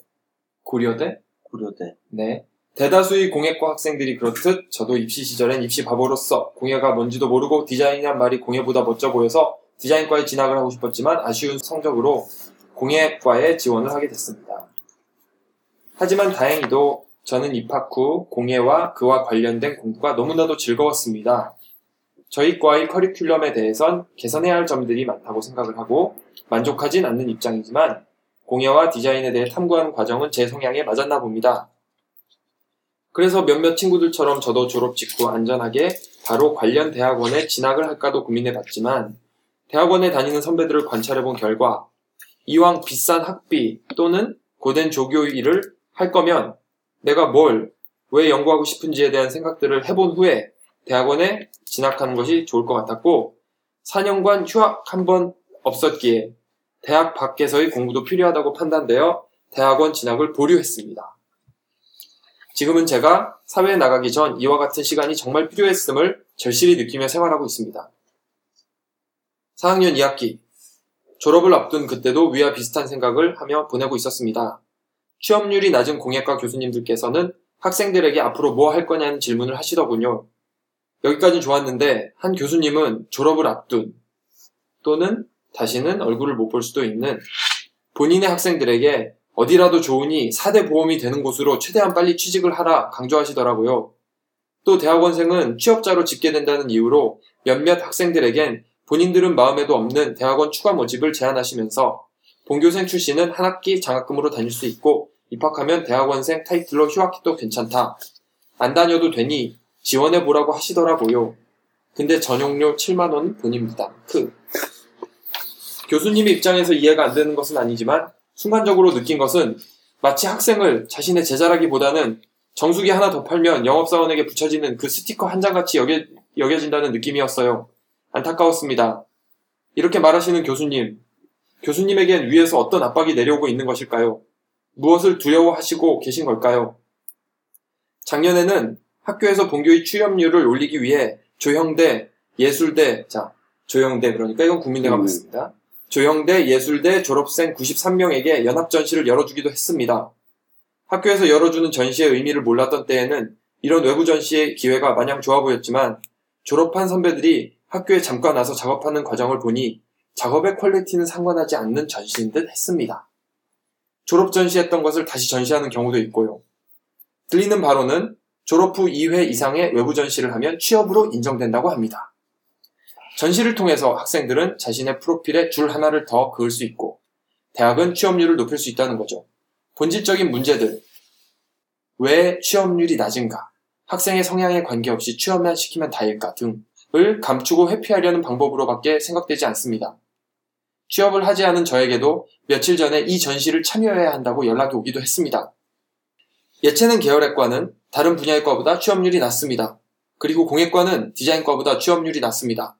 고려대? 고려대 네. 대다수의 공예과 학생들이 그렇듯 저도 입시 시절엔 입시 바보로서 공예가 뭔지도 모르고 디자인이란 말이 공예보다 멋져 보여서 디자인과에 진학을 하고 싶었지만 아쉬운 성적으로 공예과에 지원을 하게 됐습니다. 하지만 다행히도 저는 입학 후 공예와 그와 관련된 공부가 너무나도 즐거웠습니다. 저희 과의 커리큘럼에 대해선 개선해야 할 점들이 많다고 생각을 하고 만족하진 않는 입장이지만 공예와 디자인에 대해 탐구하는 과정은 제 성향에 맞았나 봅니다. 그래서 몇몇 친구들처럼 저도 졸업 직후 안전하게 바로 관련 대학원에 진학을 할까도 고민해 봤지만 대학원에 다니는 선배들을 관찰해 본 결과 이왕 비싼 학비 또는 고된 조교 일을 할 거면 내가 뭘, 왜 연구하고 싶은지에 대한 생각들을 해본 후에 대학원에 진학하는 것이 좋을 것 같았고 4년간 휴학 한 번 없었기에 대학 밖에서의 공부도 필요하다고 판단되어 대학원 진학을 보류했습니다. 지금은 제가 사회에 나가기 전 이와 같은 시간이 정말 필요했음을 절실히 느끼며 생활하고 있습니다. 4학년 2학기 졸업을 앞둔 그때도 위와 비슷한 생각을 하며 보내고 있었습니다. 취업률이 낮은 공예과 교수님들께서는 학생들에게 앞으로 뭐 할 거냐는 질문을 하시더군요. 여기까지는 좋았는데 한 교수님은 졸업을 앞둔 또는 다시는 얼굴을 못 볼 수도 있는 본인의 학생들에게 어디라도 좋으니 4대 보험이 되는 곳으로 최대한 빨리 취직을 하라 강조하시더라고요. 또 대학원생은 취업자로 집계된다는 이유로 몇몇 학생들에겐 본인들은 마음에도 없는 대학원 추가 모집을 제안하시면서 본교생 출신은 한 학기 장학금으로 다닐 수 있고 입학하면 대학원생 타이틀로 휴학해도 괜찮다. 안 다녀도 되니 지원해 보라고 하시더라고요. 근데 전용료 7만 원 부담. 크. 교수님 입장에서 이해가 안 되는 것은 아니지만 순간적으로 느낀 것은 마치 학생을 자신의 제자라기보다는 정수기 하나 더 팔면 영업사원에게 붙여지는 그 스티커 한 장같이 여겨, 여겨진다는 느낌이었어요. 안타까웠습니다. 이렇게 말하시는 교수님, 교수님에겐 위에서 어떤 압박이 내려오고 있는 것일까요? 무엇을 두려워하시고 계신 걸까요? 작년에는 학교에서 본교의 출연률을 올리기 위해 조형대, 예술대, 자, 조형대, 그러니까 이건 국민대가 음. 맞습니다. 조형대, 예술대 졸업생 93명에게 연합전시를 열어주기도 했습니다. 학교에서 열어주는 전시의 의미를 몰랐던 때에는 이런 외부 전시의 기회가 마냥 좋아 보였지만 졸업한 선배들이 학교에 잠깐 와서 작업하는 과정을 보니 작업의 퀄리티는 상관하지 않는 전시인 듯 했습니다. 졸업 전시했던 것을 다시 전시하는 경우도 있고요. 들리는 바로는 졸업 후 2회 이상의 외부 전시를 하면 취업으로 인정된다고 합니다. 전시를 통해서 학생들은 자신의 프로필에 줄 하나를 더 그을 수 있고 대학은 취업률을 높일 수 있다는 거죠. 본질적인 문제들. 왜 취업률이 낮은가? 학생의 성향에 관계없이 취업만 시키면 다일까? 등을 감추고 회피하려는 방법으로밖에 생각되지 않습니다. 취업을 하지 않은 저에게도 며칠 전에 이 전시를 참여해야 한다고 연락이 오기도 했습니다. 예체능 계열학과는 다른 분야의 과보다 취업률이 낮습니다. 그리고 공예과는 디자인과보다 취업률이 낮습니다.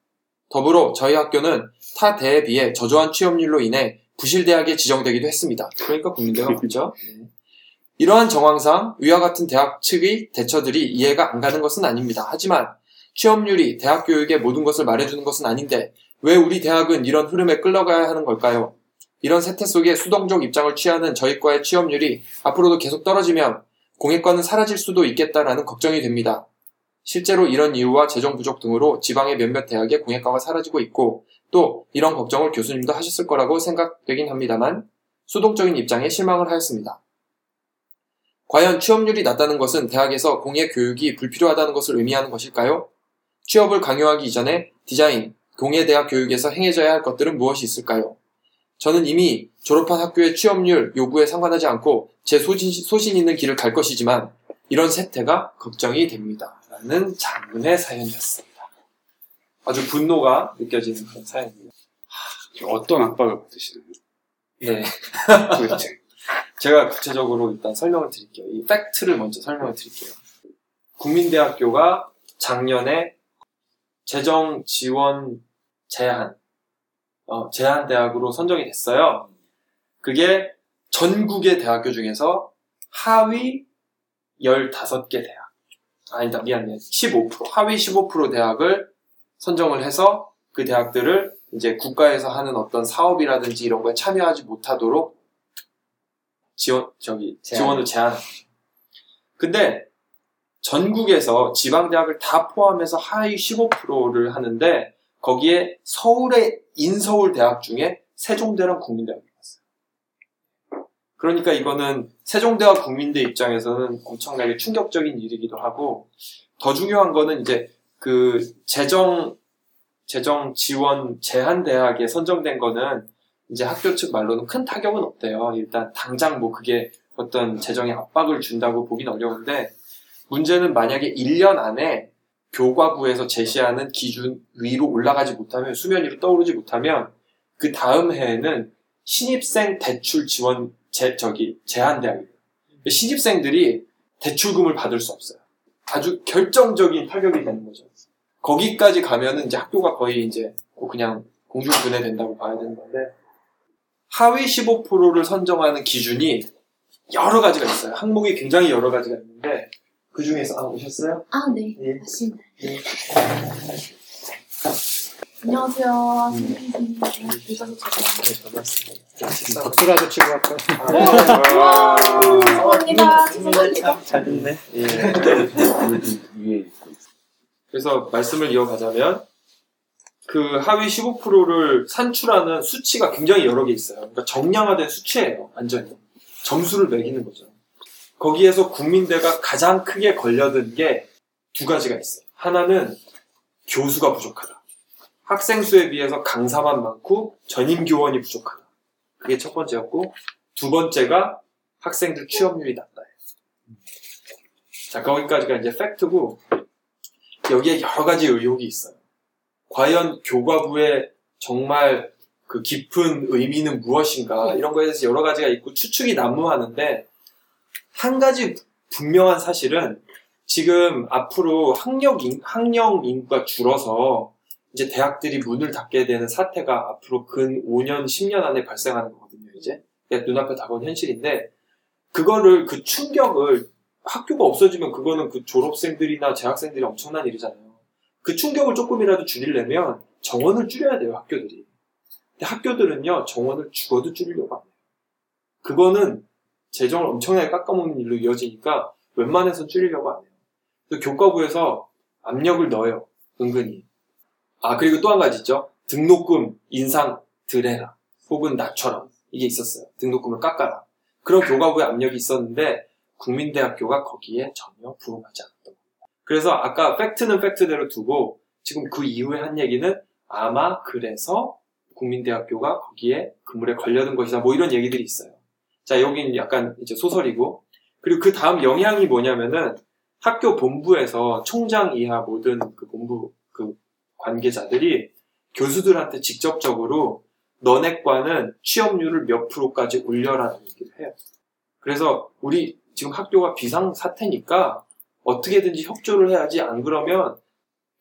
더불어 저희 학교는 타 대에 비해 저조한 취업률로 인해 부실대학에 지정되기도 했습니다. 그러니까 국민대가 그죠? 이러한 정황상 위와 같은 대학 측의 대처들이 이해가 안 가는 것은 아닙니다. 하지만 취업률이 대학 교육의 모든 것을 말해주는 것은 아닌데 왜 우리 대학은 이런 흐름에 끌려가야 하는 걸까요? 이런 세태 속에 수동적 입장을 취하는 저희과의 취업률이 앞으로도 계속 떨어지면 공예과는 사라질 수도 있겠다라는 걱정이 됩니다. 실제로 이런 이유와 재정 부족 등으로 지방의 몇몇 대학의 공예과가 사라지고 있고 또 이런 걱정을 교수님도 하셨을 거라고 생각되긴 합니다만 수동적인 입장에 실망을 하였습니다. 과연 취업률이 낮다는 것은 대학에서 공예 교육이 불필요하다는 것을 의미하는 것일까요? 취업을 강요하기 이전에 디자인, 공예대학 교육에서 행해져야 할 것들은 무엇이 있을까요? 저는 이미 졸업한 학교의 취업률 요구에 상관하지 않고 제 소신, 소신 있는 길을 갈 것이지만 이런 세태가 걱정이 됩니다. 라는 장문의 사연이었습니다. 아주 분노가 느껴지는 그런 사연입니다. 어떤 압박을 받으시나요? 네. 도대체. 제가 구체적으로 일단 설명을 드릴게요. 이 팩트를 먼저 설명을 드릴게요. 국민대학교가 작년에 재정 지원 제한, 어, 제한 대학으로 선정이 됐어요. 그게 전국의 대학교 중에서 하위 15개 대학. 아니다, 미안해. 15%. 하위 15% 대학을 선정을 해서 그 대학들을 이제 국가에서 하는 어떤 사업이라든지 이런 거에 참여하지 못하도록 지원, 저기, 제한. 지원을 거죠. 근데 전국에서 지방대학을 다 포함해서 하위 15%를 하는데 거기에 서울의 인서울 대학 중에 세종대랑 국민대학이 있어요. 그러니까 이거는 세종대와 국민대 입장에서는 엄청나게 충격적인 일이기도 하고 더 중요한 거는 이제 그 재정 재정 지원 제한 대학에 선정된 거는 이제 학교 측 말로는 큰 타격은 없대요. 일단 당장 뭐 그게 어떤 재정에 압박을 준다고 보긴 어려운데 문제는 만약에 1년 안에 교과부에서 제시하는 기준 위로 올라가지 못하면 수면 위로 떠오르지 못하면 그 다음 해에는 신입생 대출 지원 제 저기 제한 대학이에요. 신입생들이 대출금을 받을 수 없어요. 아주 결정적인 타격이 되는 거죠. 거기까지 가면은 이제 학교가 거의 이제 뭐 그냥 공중분해 된다고 봐야 되는 건데 하위 15%를 선정하는 기준이 여러 가지가 있어요. 항목이 굉장히 여러 가지가 있는데 그 중에서 아 오셨어요? 아, 네. 예. 맞습니다. 예. 안녕하세요. 식사 박수라도 치고 갈까요? 와, 감사합니다. 죄송합니다. 잘 됐네. 예. 위에 있고 있어요. 그래서 말씀을 이어가자면 그 하위 15%를 산출하는 수치가 굉장히 여러 개 있어요. 그러니까 정량화된 수치예요. 완전히 점수를 매기는 거죠. 거기에서 국민대가 가장 크게 걸려든 게 두 가지가 있어요. 하나는 교수가 부족하다. 학생 수에 비해서 강사만 많고 전임 교원이 부족하다. 그게 첫 번째였고 두 번째가 학생들 취업률이 낮다. 자 거기까지가 이제 팩트고 여기에 여러 가지 의혹이 있어요. 과연 교과부의 정말 그 깊은 의미는 무엇인가 이런 거에 대해서 여러 가지가 있고 추측이 난무하는데 한 가지 분명한 사실은 지금 앞으로 학력 인, 학령 인구가 줄어서 이제 대학들이 문을 닫게 되는 사태가 앞으로 근 5년, 10년 안에 발생하는 거거든요, 이제. 내 눈앞에 다가온 현실인데, 그거를, 그 충격을, 학교가 없어지면 그거는 그 졸업생들이나 재학생들이 엄청난 일이잖아요. 그 충격을 조금이라도 줄이려면 정원을 줄여야 돼요, 학교들이. 근데 학교들은요, 정원을 죽어도 줄이려고 안 해요. 그거는 재정을 엄청나게 깎아먹는 일로 이어지니까 웬만해서 줄이려고 안 해요. 교과부에서 압력을 넣어요, 은근히. 아, 그리고 또 한 가지 있죠. 등록금 인상 드레라. 혹은 낮춰라. 이게 있었어요. 등록금을 깎아라. 그런 교과부의 압력이 있었는데, 국민대학교가 거기에 전혀 부응하지 않았던 겁니다. 그래서 아까 팩트는 팩트대로 두고, 지금 그 이후에 한 얘기는 아마 그래서 국민대학교가 거기에 그물에 걸려든 것이다. 뭐 이런 얘기들이 있어요. 자, 여긴 약간 이제 소설이고. 그리고 그 다음 영향이 뭐냐면은 학교 본부에서 총장 이하 모든 그 본부 그 관계자들이 교수들한테 직접적으로 너네 과는 취업률을 몇 프로까지 올려라는 얘기를 해요. 그래서 우리 지금 학교가 비상 사태니까 어떻게든지 협조를 해야지 안 그러면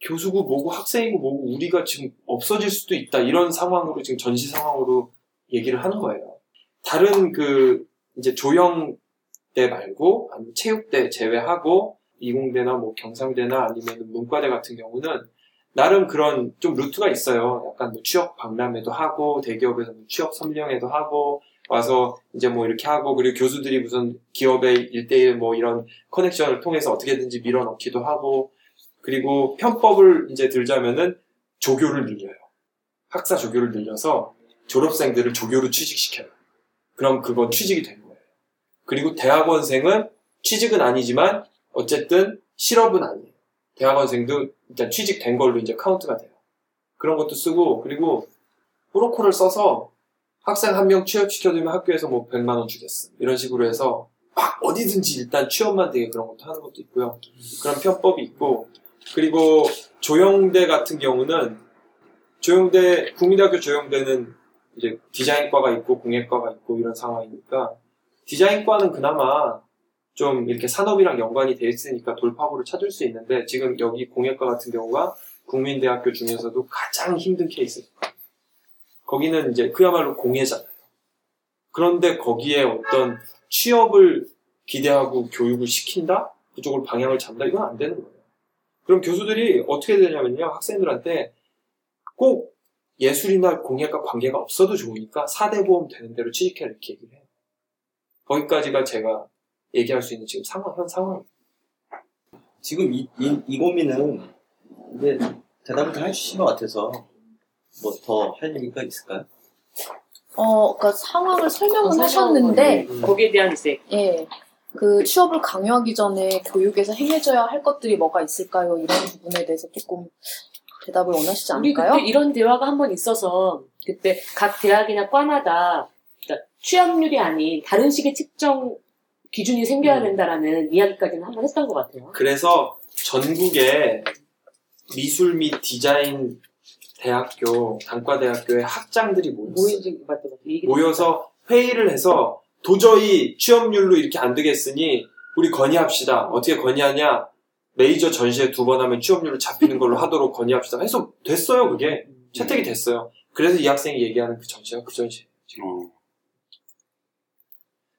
교수고 뭐고 학생이고 뭐고 우리가 지금 없어질 수도 있다 이런 상황으로 지금 전시 상황으로 얘기를 하는 거예요. 다른 그 이제 조형대 말고 체육대 제외하고 이공대나 뭐 경상대나 아니면 문과대 같은 경우는 나름 그런 좀 루트가 있어요. 약간 뭐 취업 박람회도 하고 대기업에서 뭐 취업 선명회도 하고 와서 이제 뭐 이렇게 하고 그리고 교수들이 무슨 기업의 일대일뭐 이런 커넥션을 통해서 어떻게든지 밀어넣기도 하고 그리고 편법을 이제 들자면은 조교를 늘려요. 학사 조교를 늘려서 졸업생들을 조교로 취직시켜요. 그럼 그건 취직이 된 거예요. 그리고 대학원생은 취직은 아니지만 어쨌든 실업은 아니에요. 대학원생도 일단 취직된 걸로 이제 카운트가 돼요. 그런 것도 쓰고 그리고 프로콜을 써서 학생 한 명 취업시켜주면 학교에서 뭐 100만 원 주겠음. 이런 식으로 해서 막 어디든지 일단 취업만 되게 그런 것도 하는 것도 있고요. 그런 편법이 있고 그리고 조영대 같은 경우는 조영대 국민대학교 조영대는 이제 디자인과가 있고 공예과가 있고 이런 상황이니까 디자인과는 그나마 좀 이렇게 산업이랑 연관이 돼 있으니까 돌파구를 찾을 수 있는데 지금 여기 공예과 같은 경우가 국민대학교 중에서도 가장 힘든 케이스예요. 거기는 이제 그야말로 공예잖아요. 그런데 거기에 어떤 취업을 기대하고 교육을 시킨다? 그쪽을 방향을 잡는다? 이건 안 되는 거예요. 그럼 교수들이 어떻게 되냐면요. 학생들한테 꼭 예술이나 공예과 관계가 없어도 좋으니까 4대 보험 되는 대로 취직해 이렇게 얘기를 해요. 거기까지가 제가 얘기할 수 있는 지금 상황, 현 상황. 지금 이, 이, 이 고민은 이제 대답을 다 해주신 것 같아서 뭐 더 할 얘기가 있을까요? 어, 그러니까 상황을 설명은 어, 하셨는데, 거기에 대한 이제 예. 그 취업을 강요하기 전에 교육에서 행해져야 할 것들이 뭐가 있을까요? 이런 부분에 대해서 조금 대답을 원하시지 우리 않을까요? 그때 이런 대화가 한 번 있어서 그때 각 대학이나 과마다 그러니까 취업률이 아닌 다른 식의 측정 기준이 생겨야 음. 된다라는 이야기까지는 한번 했던 것 같아요. 그래서 전국에 미술 및 디자인 대학교, 단과대학교의 학장들이 모였어요. 모여서 회의를 해서 도저히 취업률로 이렇게 안 되겠으니 우리 건의합시다. 어떻게 건의하냐? 메이저 전시회 두번 하면 취업률을 잡히는 걸로 하도록 건의합시다. 해서 됐어요, 그게. 채택이 됐어요. 그래서 이 학생이 얘기하는 그 전시가 그 전시. 어.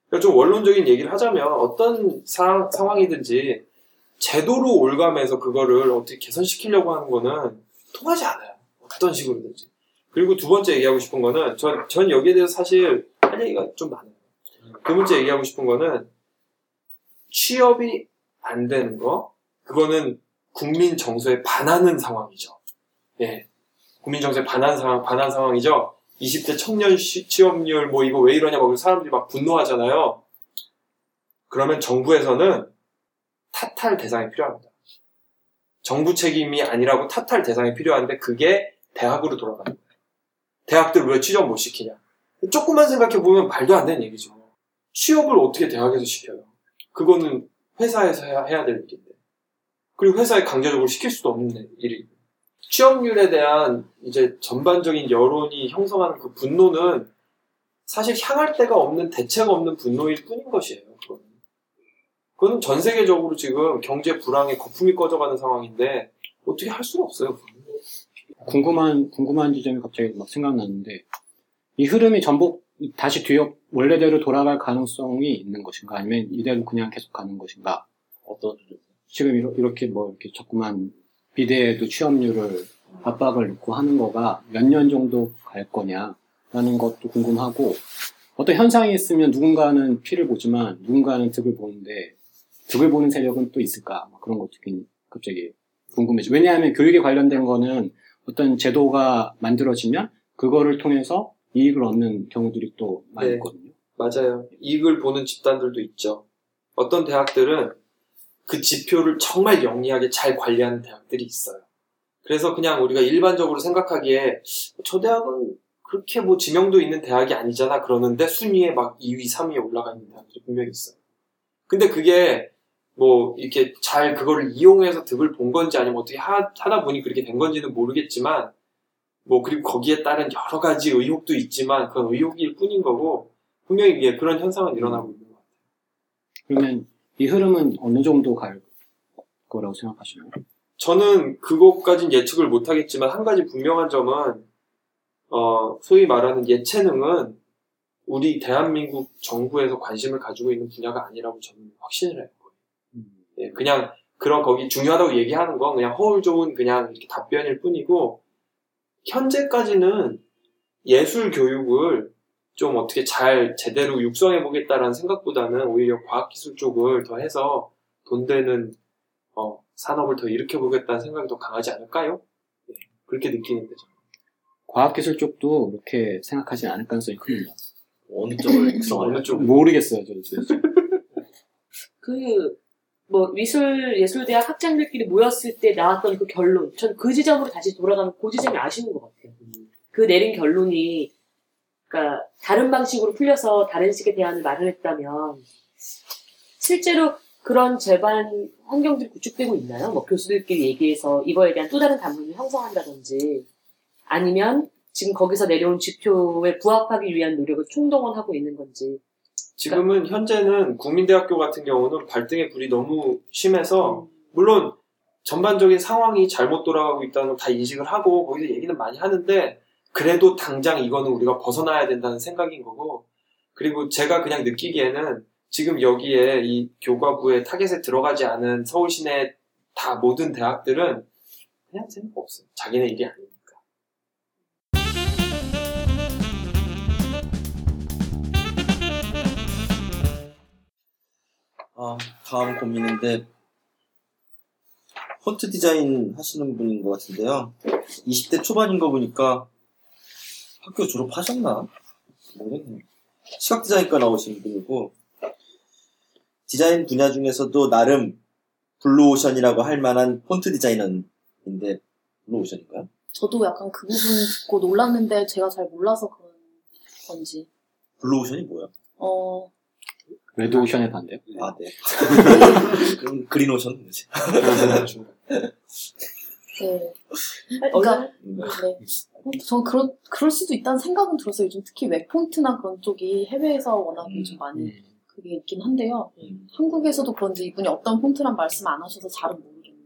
그러니까 좀 원론적인 얘기를 하자면 어떤 상, 상황이든지 제도로 올가면서 그거를 어떻게 개선시키려고 하는 거는 통하지 않아요. 어떤 식으로든지. 그리고 두 번째 얘기하고 싶은 거는 전, 전 여기에 대해서 사실 할 얘기가 좀 많아요. 두 번째 얘기하고 싶은 거는 취업이 안 되는 거 그거는 국민 정서에 반하는 상황이죠. 예. 국민 정서에 반한 상황, 반한 상황이죠. 20대 청년 시- 취업률 뭐 이거 왜 이러냐 고 사람들이 막 분노하잖아요. 그러면 정부에서는 탓할 대상이 필요합니다. 정부 책임이 아니라고 탓할 대상이 필요한데 그게 대학으로 돌아가는 거예요. 대학들 왜 취업 못 시키냐? 조금만 생각해 보면 말도 안 되는 얘기죠. 취업을 어떻게 대학에서 시켜요? 그거는 회사에서 해야, 해야 될 일인데. 그리고 회사에 강제적으로 시킬 수도 없는 일이. 취업률에 대한 이제 전반적인 여론이 형성하는 그 분노는 사실 향할 데가 없는 대책 없는 분노일 뿐인 것이에요. 그거는. 그거는 전 세계적으로 지금 경제 불황에 거품이 꺼져가는 상황인데 어떻게 할 수가 없어요. 그거는. 궁금한 궁금한 지점이 갑자기 막 생각났는데 이 흐름이 전복 다시 뒤엎 원래대로 돌아갈 가능성이 있는 것인가 아니면 이대로 그냥 계속 가는 것인가 어떤 지금 이러- 이렇게 뭐 이렇게 자꾸만 비대에도 취업률을 압박을 넣고 하는 거가 몇 년 정도 갈 거냐라는 것도 궁금하고 어떤 현상이 있으면 누군가는 피를 보지만 누군가는 득을 보는데 득을 보는 세력은 또 있을까 막 그런 것도 갑자기 궁금해져 왜냐하면 교육에 관련된 거는 어떤 제도가 만들어지면 그거를 통해서 이익을 얻는 경우들이 또 많이 네. 있거든요. 맞아요. 이익을 보는 집단들도 있죠. 어떤 대학들은 그 지표를 정말 영리하게 잘 관리하는 대학들이 있어요. 그래서 그냥 우리가 일반적으로 생각하기에 저 대학은 그렇게 뭐 지명도 있는 대학이 아니잖아 그러는데 순위에 막 2위, 3위에 올라가 있는 대학들이 분명히 있어요. 근데 그게 뭐 이렇게 잘 그거를 이용해서 득을 본 건지 아니면 어떻게 하, 다 보니 그렇게 된 건지는 모르겠지만 뭐 그리고 거기에 따른 여러 가지 의혹도 있지만 그건 의혹일 뿐인 거고 분명히 이게 그런 현상은 일어나고 있는 것 같아요. 그러면 이 흐름은 어느 정도 갈 거라고 생각하시나요? 저는 그것까진 예측을 못하겠지만 한 가지 분명한 점은 어, 소위 말하는 예체능은 우리 대한민국 정부에서 관심을 가지고 있는 분야가 아니라고 저는 확신을 해요. 예, 그냥 그런 거기 중요하다고 얘기하는 건 그냥 허울 좋은 그냥 이렇게 답변일 뿐이고 현재까지는 예술 교육을 좀 어떻게 잘 제대로 육성해 보겠다라는 생각보다는 오히려 과학기술 쪽을 더 해서 돈 되는 어, 산업을 더 일으켜 보겠다는 생각이 더 강하지 않을까요? 예, 그렇게 느끼는데 저는. 과학기술 쪽도 그렇게 생각하지 않을 가능성이 큽니다. 어느 쪽을 육성하려 어느 쪽 모르겠어요, 저도. 그, 뭐, 미술, 예술대학 학장들끼리 모였을 때 나왔던 그 결론. 전 그 지점으로 다시 돌아가면 그 지점이 아쉬운 것 같아요. 그 내린 결론이, 그니까, 다른 방식으로 풀려서 다른 식의 대안을 마련했다면, 실제로 그런 재반 환경들이 구축되고 있나요? 뭐, 교수들끼리 얘기해서 이거에 대한 또 다른 담론을 형성한다든지, 아니면 지금 거기서 내려온 지표에 부합하기 위한 노력을 총동원하고 있는 건지. 지금은 현재는 국민대학교 같은 경우는 발등의 불이 너무 심해서 물론 전반적인 상황이 잘못 돌아가고 있다는 걸다 인식을 하고 거기서 얘기는 많이 하는데 그래도 당장 이거는 우리가 벗어나야 된다는 생각인 거고 그리고 제가 그냥 느끼기에는 지금 여기에 이 교과부의 타겟에 들어가지 않은 서울 시내 다 모든 대학들은 그냥 생각 없어요. 자기네 일이 아니니까. 아, 다음 고민인데 폰트 디자인 하시는 분인 것 같은데요. 20대 초반인 거 보니까 학교 졸업하셨나? 모르겠네. 시각 디자인과 나오신 분이고 디자인 분야 중에서도 나름 블루오션이라고 할 만한 폰트 디자이너인데 블루오션인가요? 저도 약간 그 부분 듣고 놀랐는데 제가 잘 몰라서 그런 건지. 블루오션이 뭐야? 어, 레드오션의 반대요? 아, 네. 그럼 그린오션 뭐지? 네. 그러니까, 음. 네. 저 그런, 그럴 수도 있다는 생각은 들었어요. 요즘 특히 웹폰트나 그런 쪽이 해외에서 워낙에 좀 많이 그게 있긴 한데요. 음. 한국에서도 그런지 이분이 어떤 폰트란 말씀 안 하셔서 잘은 모르겠네요.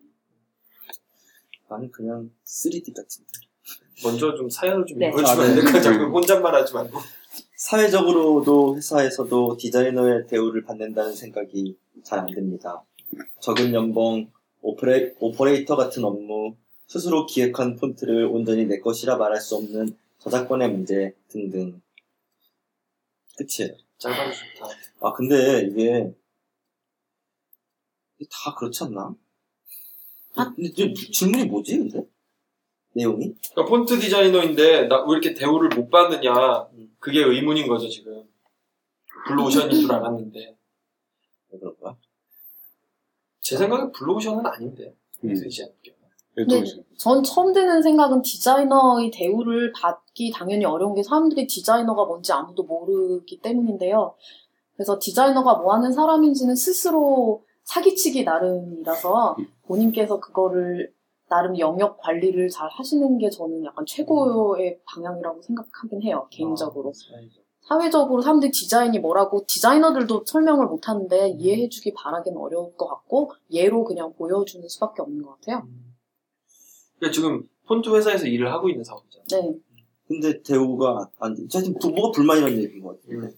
나는 그냥 3D 같은데. 먼저 좀 사연을 좀 네. 읽어주면 아, 안 네. 될까요? 자꾸 혼잣말 하지 말고. 사회적으로도 회사에서도 디자이너의 대우를 받는다는 생각이 잘 안 듭니다. 적은 연봉, 오퍼레, 오퍼레이터 같은 업무, 스스로 기획한 폰트를 온전히 내 것이라 말할 수 없는 저작권의 문제 등등. 끝이에요. 짧아서 좋다. 아, 근데 이게, 이게 다 그렇지 않나? 아. 근데 질문이 뭐지, 근데? 내용이? 그러니까 폰트 디자이너인데 나 왜 이렇게 대우를 못 받느냐 그게 의문인 거죠 지금 블루오션인 줄 알았는데 왜 그런 거야? 제 생각엔 블루오션은 아닌데 음. 되지 않을게요 레드오션. 전 처음 드는 생각은 디자이너의 대우를 받기 당연히 어려운 게 사람들이 디자이너가 뭔지 아무도 모르기 때문인데요. 그래서 디자이너가 뭐 하는 사람인지는 스스로 사기치기 나름이라서 본인께서 그거를 나름 영역 관리를 잘 하시는 게 저는 약간 최고의 방향이라고 생각하긴 해요, 개인적으로. 사회적으로 사람들이 디자인이 뭐라고 디자이너들도 설명을 못 하는데 이해해주기 바라기는 어려울 것 같고 예로 그냥 보여주는 수밖에 없는 것 같아요. 그러니까 지금 폰트 회사에서 일을 하고 있는 사람이잖아요 네. 근데 대우가 안 돼. 부- 뭐가 불만이라는 얘기인 것 같아요. 음.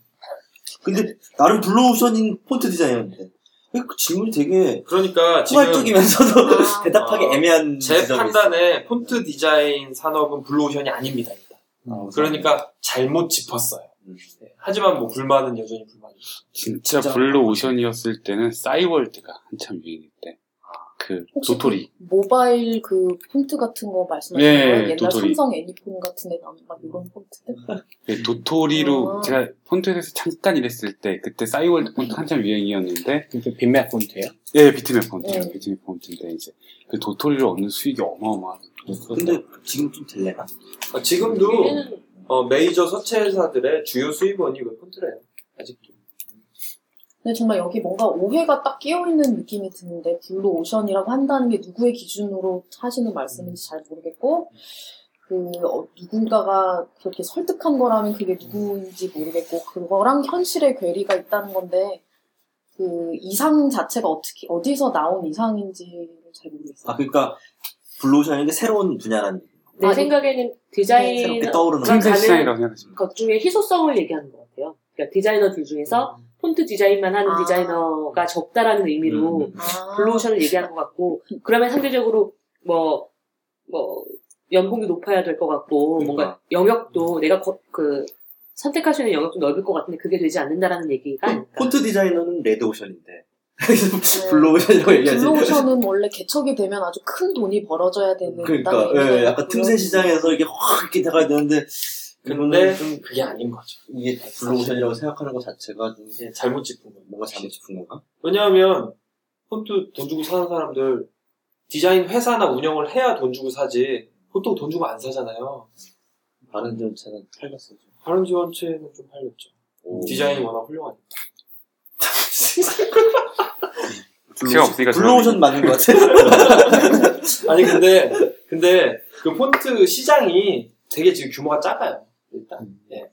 근데 나름 블루오션인 폰트 디자이너인데 그 질문이 되게 그러니까 지금 포괄적이면서도 아. 대답하기 어, 애매한 제 판단에 폰트 디자인 산업은 블루오션이 아닙니다. 있어요. 그러니까 잘못 짚었어요 음. 네. 하지만 뭐 불만은 여전히 불만이죠 진짜, 진짜. 블루 오션이었을 때는 싸이월드가 한참 유행일 때. 그 혹시 도토리. 모바일 그 폰트 같은 거 말씀하시는 네, 거예요? 옛날 도토리. 삼성 애니폰 같은 데 나오는 막 이런 폰트들? 그 도토리로 아. 제가 폰트에서 잠깐 일했을 때 그때 싸이월드 폰트 한참 유행이었는데 그 비트맵 폰트예요? 예 비트맵 폰트 네. 비트맵 폰트인데 이제 그 도토리를 얻는 수익이 어마어마하고 근데 지금 좀 될래나? 아, 지금도 어, 메이저 서체 회사들의 주요 수입원이 웹폰트래요. 아직도. 근데 정말 여기 뭔가 오해가 딱 끼어있는 느낌이 드는데 블루 오션이라고 한다는 게 누구의 기준으로 하시는 말씀인지 잘 모르겠고 그 어, 누군가가 그렇게 설득한 거라면 그게 누구인지 모르겠고 그거랑 현실의 괴리가 있다는 건데 그 이상 자체가 어떻게 어디서 나온 이상인지를 잘 모르겠어요. 아 그러니까 블루 오션인데 새로운 분야라는. 내 아니, 생각에는 디자인 새롭게 떠오르는. 것 중에 희소성을 얘기하는 것 같아요. 그러니까 디자이너들 중에서 폰트 디자인만 하는 아. 디자이너가 적다라는 의미로 음. 아. 블루오션을 얘기하는 것 같고 그러면 상대적으로 뭐뭐 연봉이 높아야 될 것 같고 그러니까. 뭔가 영역도 내가 거- 그 선택할 수 있는 영역도 넓을 것 같은데 그게 되지 않는다라는 얘기가 아니다. 폰트 디자이너는 레드오션인데 네. 블루오션이라고 얘기하지. 블루오션은 원래 개척이 되면 아주 큰 돈이 벌어져야 되는 그러니까 예, 약간 있고요. 틈새 시장에서 이게 확 이렇게 돼가야 되는데 근데 이거는 좀 그게 아닌 거죠. 이게 블루오션이라고 생각하는 것 자체가 좀 예, 잘못 짚은 거예요. 뭔가 잘못 짚은 건가? 왜냐하면 폰트 돈 주고 사는 사람들 디자인 회사나 운영을 해야 돈 주고 사지 보통 돈 주고 안 사잖아요. 다른 전체는 팔렸어요. 다른 지원체는 좀 팔렸죠. 디자인이 워낙 훌륭하니까. 시간 없으니까 블루오션 맞는 것 같아. 아니 근데 근데 그 폰트 시장이 되게 지금 규모가 작아요. 일단 예.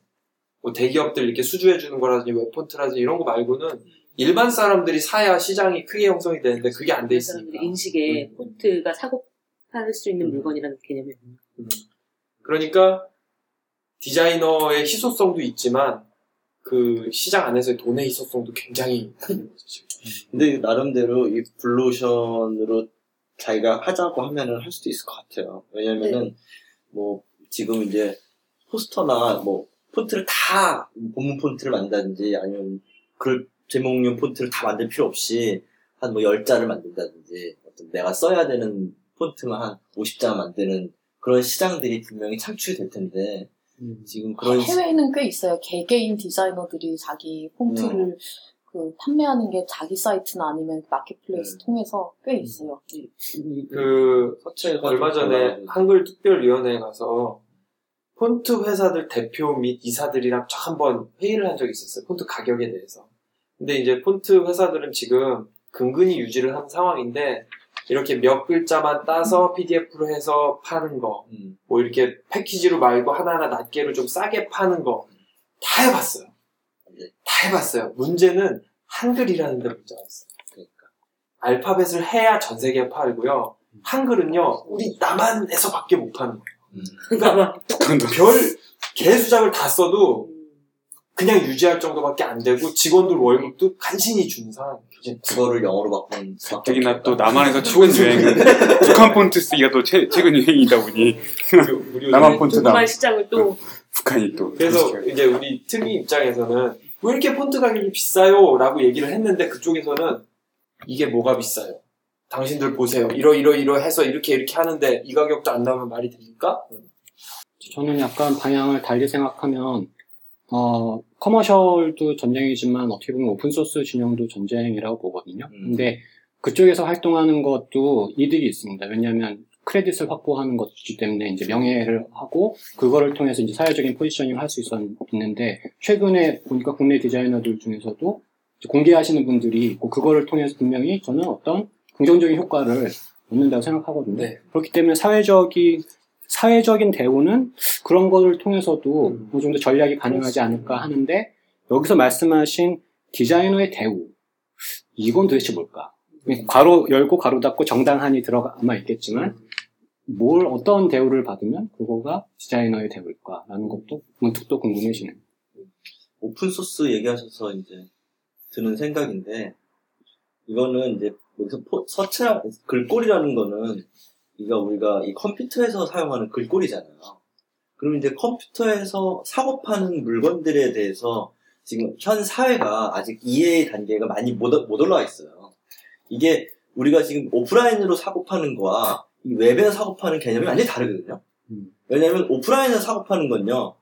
뭐 대기업들 이렇게 수주해 주는 거라든지 웹 폰트라든지 이런 거 말고는 일반 사람들이 사야 시장이 크게 형성이 되는데 그게 안 돼 있으니까. 인식에 음. 폰트가 사고 팔 수 있는 음. 물건이라는 개념이 그러니까 디자이너의 희소성도 있지만 그 시장 안에서의 돈의 희소성도 굉장히 다른 거죠. 지금. 근데 나름대로 이 블루오션으로 자기가 하자고 하면은 할 수도 있을 것 같아요. 왜냐면은 뭐 지금 이제 포스터나 뭐 폰트를 다 본문 폰트를 만든다든지 아니면 글 제목용 폰트를 다 만들 필요 없이 한뭐 10자를 만든다든지 어떤 내가 써야 되는 폰트만 한 50자 만드는 그런 시장들이 분명히 창출이 될 텐데 지금 그런 시- 해외에는 꽤 있어요. 개개인 디자이너들이 자기 폰트를 음. 그 판매하는 게 자기 사이트나 아니면 marketplace 네. 통해서 꽤 있어요. 그 얼마 좀 전에. 한글 특별위원회에 가서 폰트 회사들 대표 및 이사들이랑 쫙 한번 회의를 한 적이 있었어요. 폰트 가격에 대해서. 근데 이제 폰트 회사들은 지금 근근히 유지를 하는 상황인데 이렇게 몇 글자만 따서 PDF로 해서 파는 거, 음. 뭐 이렇게 패키지로 말고 하나하나 낱개로 좀 싸게 파는 거 다 해봤어요. 네. 다 해봤어요. 문제는 한글이라는 데 문제가 있어요. 그러니까. 알파벳을 해야 전 세계에 팔고요. 한글은요, 우리 남한에서밖에 못 파는 거예요. 음. 그러니까 별 개수작을 다 써도 그냥 유지할 정도밖에 안 되고 직원들 월급도 간신히 주는 상황이에요. 그거를 영어로 수밖에 특히나 또. 남한에서 최근 유행은 북한 폰트 쓰기가 또 최, 최근 유행이다 보니 남한 폰트다. 조그만 시장을 또 북한이 또 그래서 이제 우리 특위 입장에서는 왜 이렇게 폰트 가격이 비싸요? 라고 얘기를 했는데 그쪽에서는 이게 뭐가 비싸요? 당신들 보세요. 이러 이러 이러 해서 이렇게 이렇게 하는데 이 가격도 안 나오면 말이 됩니까? 저는 약간 방향을 달리 생각하면 어, 커머셜도 전쟁이지만 어떻게 보면 오픈소스 진영도 전쟁이라고 보거든요. 음. 근데 그쪽에서 활동하는 것도 이득이 있습니다. 왜냐하면 크레딧을 확보하는 것이기 때문에 이제 명예를 하고 그거를 통해서 이제 사회적인 포지셔닝을 할 수 있는데 최근에 보니까 국내 디자이너들 중에서도 공개하시는 분들이 있고 그거를 통해서 분명히 저는 어떤 긍정적인 효과를 얻는다고 생각하거든요. 네. 그렇기 때문에 사회적인 사회적인 대우는 그런 거를 통해서도 음. 어느 정도 전략이 가능하지 않을까 하는데 여기서 말씀하신 디자이너의 대우 이건 도대체 뭘까? 괄호 열고 괄호 닫고 정당한이 들어가 있겠지만 뭘 어떤 대우를 받으면 그거가 디자이너의 대우일까라는 것도 문득 또 궁금해지네요. 오픈 소스 얘기하셔서 이제 드는 생각인데 이거는 이제 여기서 포, 서체라 글꼴이라는 거는 이가 우리가 이 컴퓨터에서 사용하는 글꼴이잖아요. 그럼 이제 컴퓨터에서 사고 파는 물건들에 대해서 지금 현 사회가 아직 이해의 단계가 많이 못, 못 올라와 있어요. 이게 우리가 지금 오프라인으로 사고 파는 거와 이 웹에서 사고 파는 개념이 완전히 다르거든요. 음. 왜냐하면 오프라인에서 사고 파는 건요.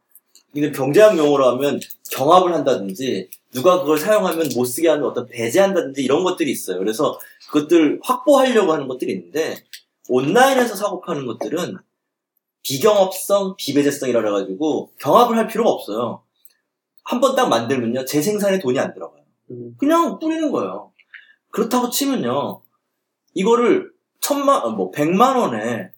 이게 병제학 용어로 하면 경합을 한다든지 누가 그걸 사용하면 못 쓰게 하는 어떤 배제한다든지 이런 것들이 있어요. 그래서 그것들 확보하려고 하는 것들이 있는데 온라인에서 사고 파는 것들은 비경합성, 비배제성이라 그래가지고 경합을 할 필요가 없어요. 한 번 딱 만들면요, 재생산에 돈이 안 들어가요. 음. 그냥 뿌리는 거예요. 그렇다고 치면요, 이거를 천만, 어, 뭐, 백만 원에,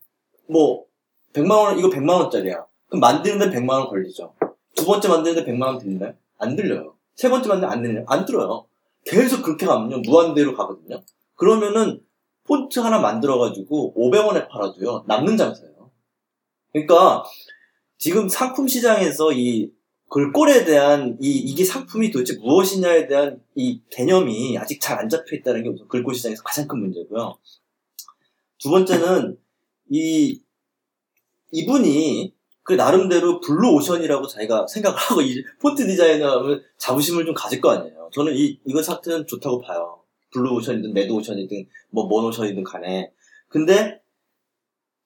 뭐, 백만 원, 이거 백만 원짜리야. 그럼 만드는데 백만 원 걸리죠. 두 번째 만드는데 백만 원 들나요? 안 들어요. 세 번째 만드는데 안 들어요? 안 들어요. 계속 그렇게 가면요, 무한대로 가거든요. 그러면은, 폰트 하나 만들어가지고 500원에 팔아도요, 남는 장사예요. 그러니까, 지금 상품 시장에서 이 글꼴에 대한 이, 이게 상품이 도대체 무엇이냐에 대한 이 개념이 아직 잘 안 잡혀 있다는 게 우선 글꼴 시장에서 가장 큰 문제고요. 두 번째는 이 이분이 그 나름대로 블루 오션이라고 자기가 생각을 하고 이 폰트 디자이너하면 자부심을 좀 가질 거 아니에요. 저는 이 이거 상태는 좋다고 봐요. 블루 오션이든 레드 오션이든 뭔 오션이든 간에. 근데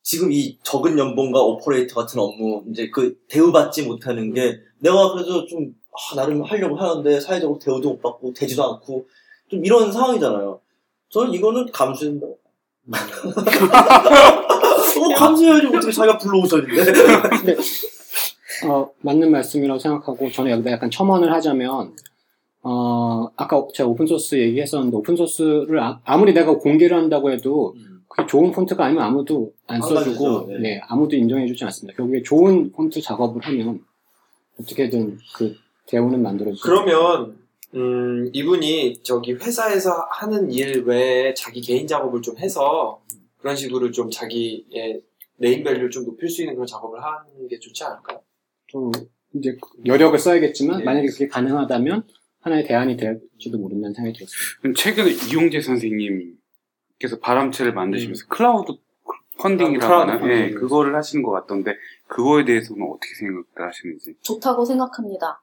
지금 이 적은 연봉과 오퍼레이터 같은 업무 이제 그 대우받지 못하는 게 내가 그래도 좀 아, 나름 하려고 하는데 사회적으로 대우도 못 받고 되지도 않고 좀 이런 상황이잖아요. 저는 이거는 감수된다. 어, 감수해야지 어떻게 자기가 불러오셨는데. 어, 맞는 말씀이라고 생각하고 저는 여기다 약간 첨언을 하자면 어, 아까 제가 오픈소스 얘기했었는데 오픈소스를 아, 무리 내가 공개를 한다고 해도 그게 좋은 폰트가 아니면 아무도 안안 써주고 네. 네, 아무도 인정해주지 않습니다. 결국에 좋은 폰트 작업을 하면 어떻게든 그 대우는 만들어지죠. 그러면 음, 이분이 저기 회사에서 하는 일 외에 자기 개인 작업을 좀 해서 그런 식으로 좀 자기의 네임밸류를 좀 높일 수 있는 그런 작업을 하는 게 좋지 않을까요? 좀 이제 여력을 써야겠지만 네. 만약에 그게 가능하다면 하나의 대안이 될지도 모른다는 생각이 들었습니다. 최근에 이용제 선생님께서 바람체를 만드시면서 클라우드 펀딩이라고 아, 하나? 펀딩. 예, 그거를 하시는 것 같던데 그거에 대해서는 어떻게 생각을 하시는지. 좋다고 생각합니다.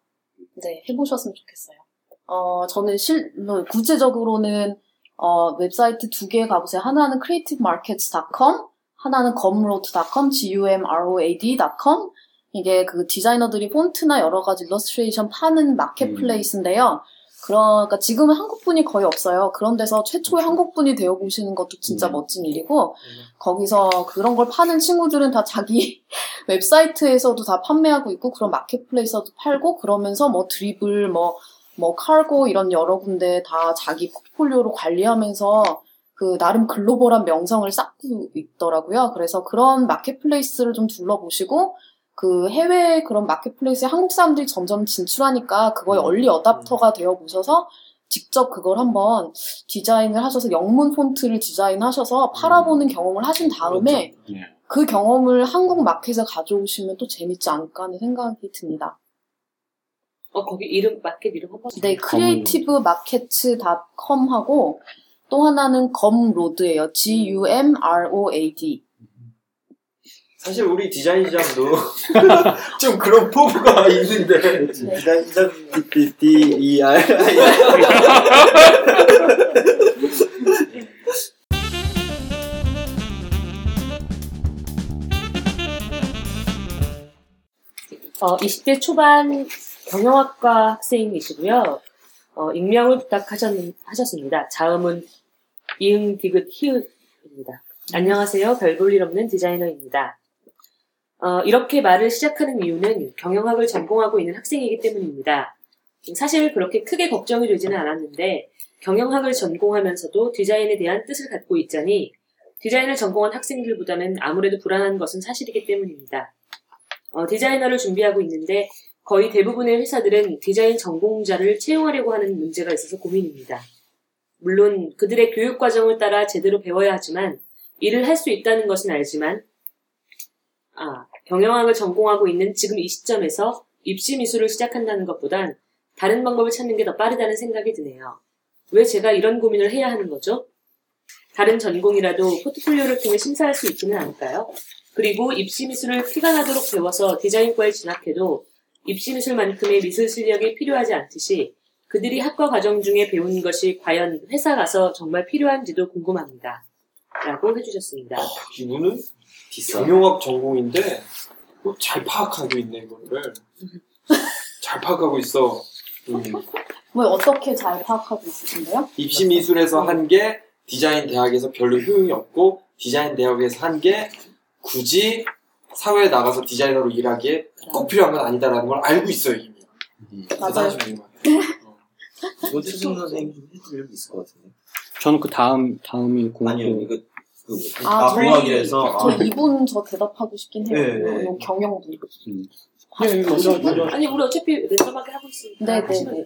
네, 해보셨으면 좋겠어요. 어, 저는 실, 뭐, 구체적으로는, 어, 웹사이트 두 개 가보세요. 하나는 creativemarkets.com, 하나는 gumroad.com, gumroad.com. 이게 그 디자이너들이 폰트나 여러 가지 일러스트레이션 파는 marketplace인데요. 그러니까 지금은 한국분이 거의 없어요. 그런 데서 최초의 한국분이 되어 보시는 것도 진짜 음. 멋진 일이고, 거기서 그런 걸 파는 친구들은 다 자기 웹사이트에서도 다 판매하고 있고 그런 마켓플레이스도 팔고 그러면서 뭐 드리블 뭐 뭐 칼고 이런 여러 군데 다 자기 포트폴리오로 관리하면서 그 나름 글로벌한 명성을 쌓고 있더라고요. 그래서 그런 마켓플레이스를 좀 둘러보시고 그 해외 그런 마켓플레이스에 한국 사람들이 점점 진출하니까 그거에 얼리 어답터가 되어 보셔서 직접 그걸 한번 디자인을 하셔서 영문 폰트를 디자인하셔서 팔아보는 경험을 하신 다음에 네. 그 경험을 한국 마켓에 가져오시면 또 재밌지 않을까 하는 생각이 듭니다. 어, 거기 이름, 마켓 이름 한 번. 네, Creative Markets.com 하고 또 하나는 Gumroad예요. G-U-M-R-O-A-D. 사실 우리 디자인 시장도 좀 그런 포부가 있는데 디자인, 디자인, D, D, E, R. 어, 20대 초반 경영학과 학생이시고요. 어, 익명을 부탁하셨습니다. 자음은 이응, 디귿, 히읗입니다. 안녕하세요. 별 볼 일 없는 디자이너입니다. 어, 이렇게 말을 시작하는 이유는 경영학을 전공하고 있는 학생이기 때문입니다. 사실 그렇게 크게 걱정이 되지는 않았는데 경영학을 전공하면서도 디자인에 대한 뜻을 갖고 있자니 디자인을 전공한 학생들보다는 아무래도 불안한 것은 사실이기 때문입니다. 어, 디자이너를 준비하고 있는데 거의 대부분의 회사들은 디자인 전공자를 채용하려고 하는 문제가 있어서 고민입니다. 물론 그들의 교육 과정을 따라 제대로 배워야 하지만 일을 할 수 있다는 것은 알지만 아, 경영학을 전공하고 있는 지금 이 시점에서 입시 미술을 시작한다는 것보단 다른 방법을 찾는 게 더 빠르다는 생각이 드네요. 왜 제가 이런 고민을 해야 하는 거죠? 다른 전공이라도 포트폴리오를 통해 심사할 수 있지는 않을까요? 그리고 입시 미술을 피가 나도록 배워서 디자인과에 진학해도 입시 미술만큼의 미술 실력이 필요하지 않듯이 그들이 학과 과정 중에 배운 것이 과연 회사 가서 정말 필요한지도 궁금합니다. 라고 해주셨습니다. 이분은 비싸. 경영학 전공인데 뭐잘 파악하고 있네 이거를 잘 파악하고 있어. 음. 뭐 어떻게 잘 파악하고 있으신데요? 입시 미술에서 한 게 디자인 대학에서 별로 효용이 없고 디자인 대학에서 한 게 굳이 사회에 나가서 디자이너로 일하기에 꼭 필요한 건 아니다라는 걸 알고 있어요 이미. 맞아요. 이거 최승 선생님이 좀 해줄 일 있을 것 같은데. 저는 그 다음 다음이 공학 아니요, 이거 그 아, 아, 저희- 공학이라서 저 아, 이분 저 대답하고 싶긴 해요. 네, 네. 요 경영분. 예, 먼저 먼저 아니 우리 어차피 랜덤하게 하고 있으니까 네, 네, 네. 같아요.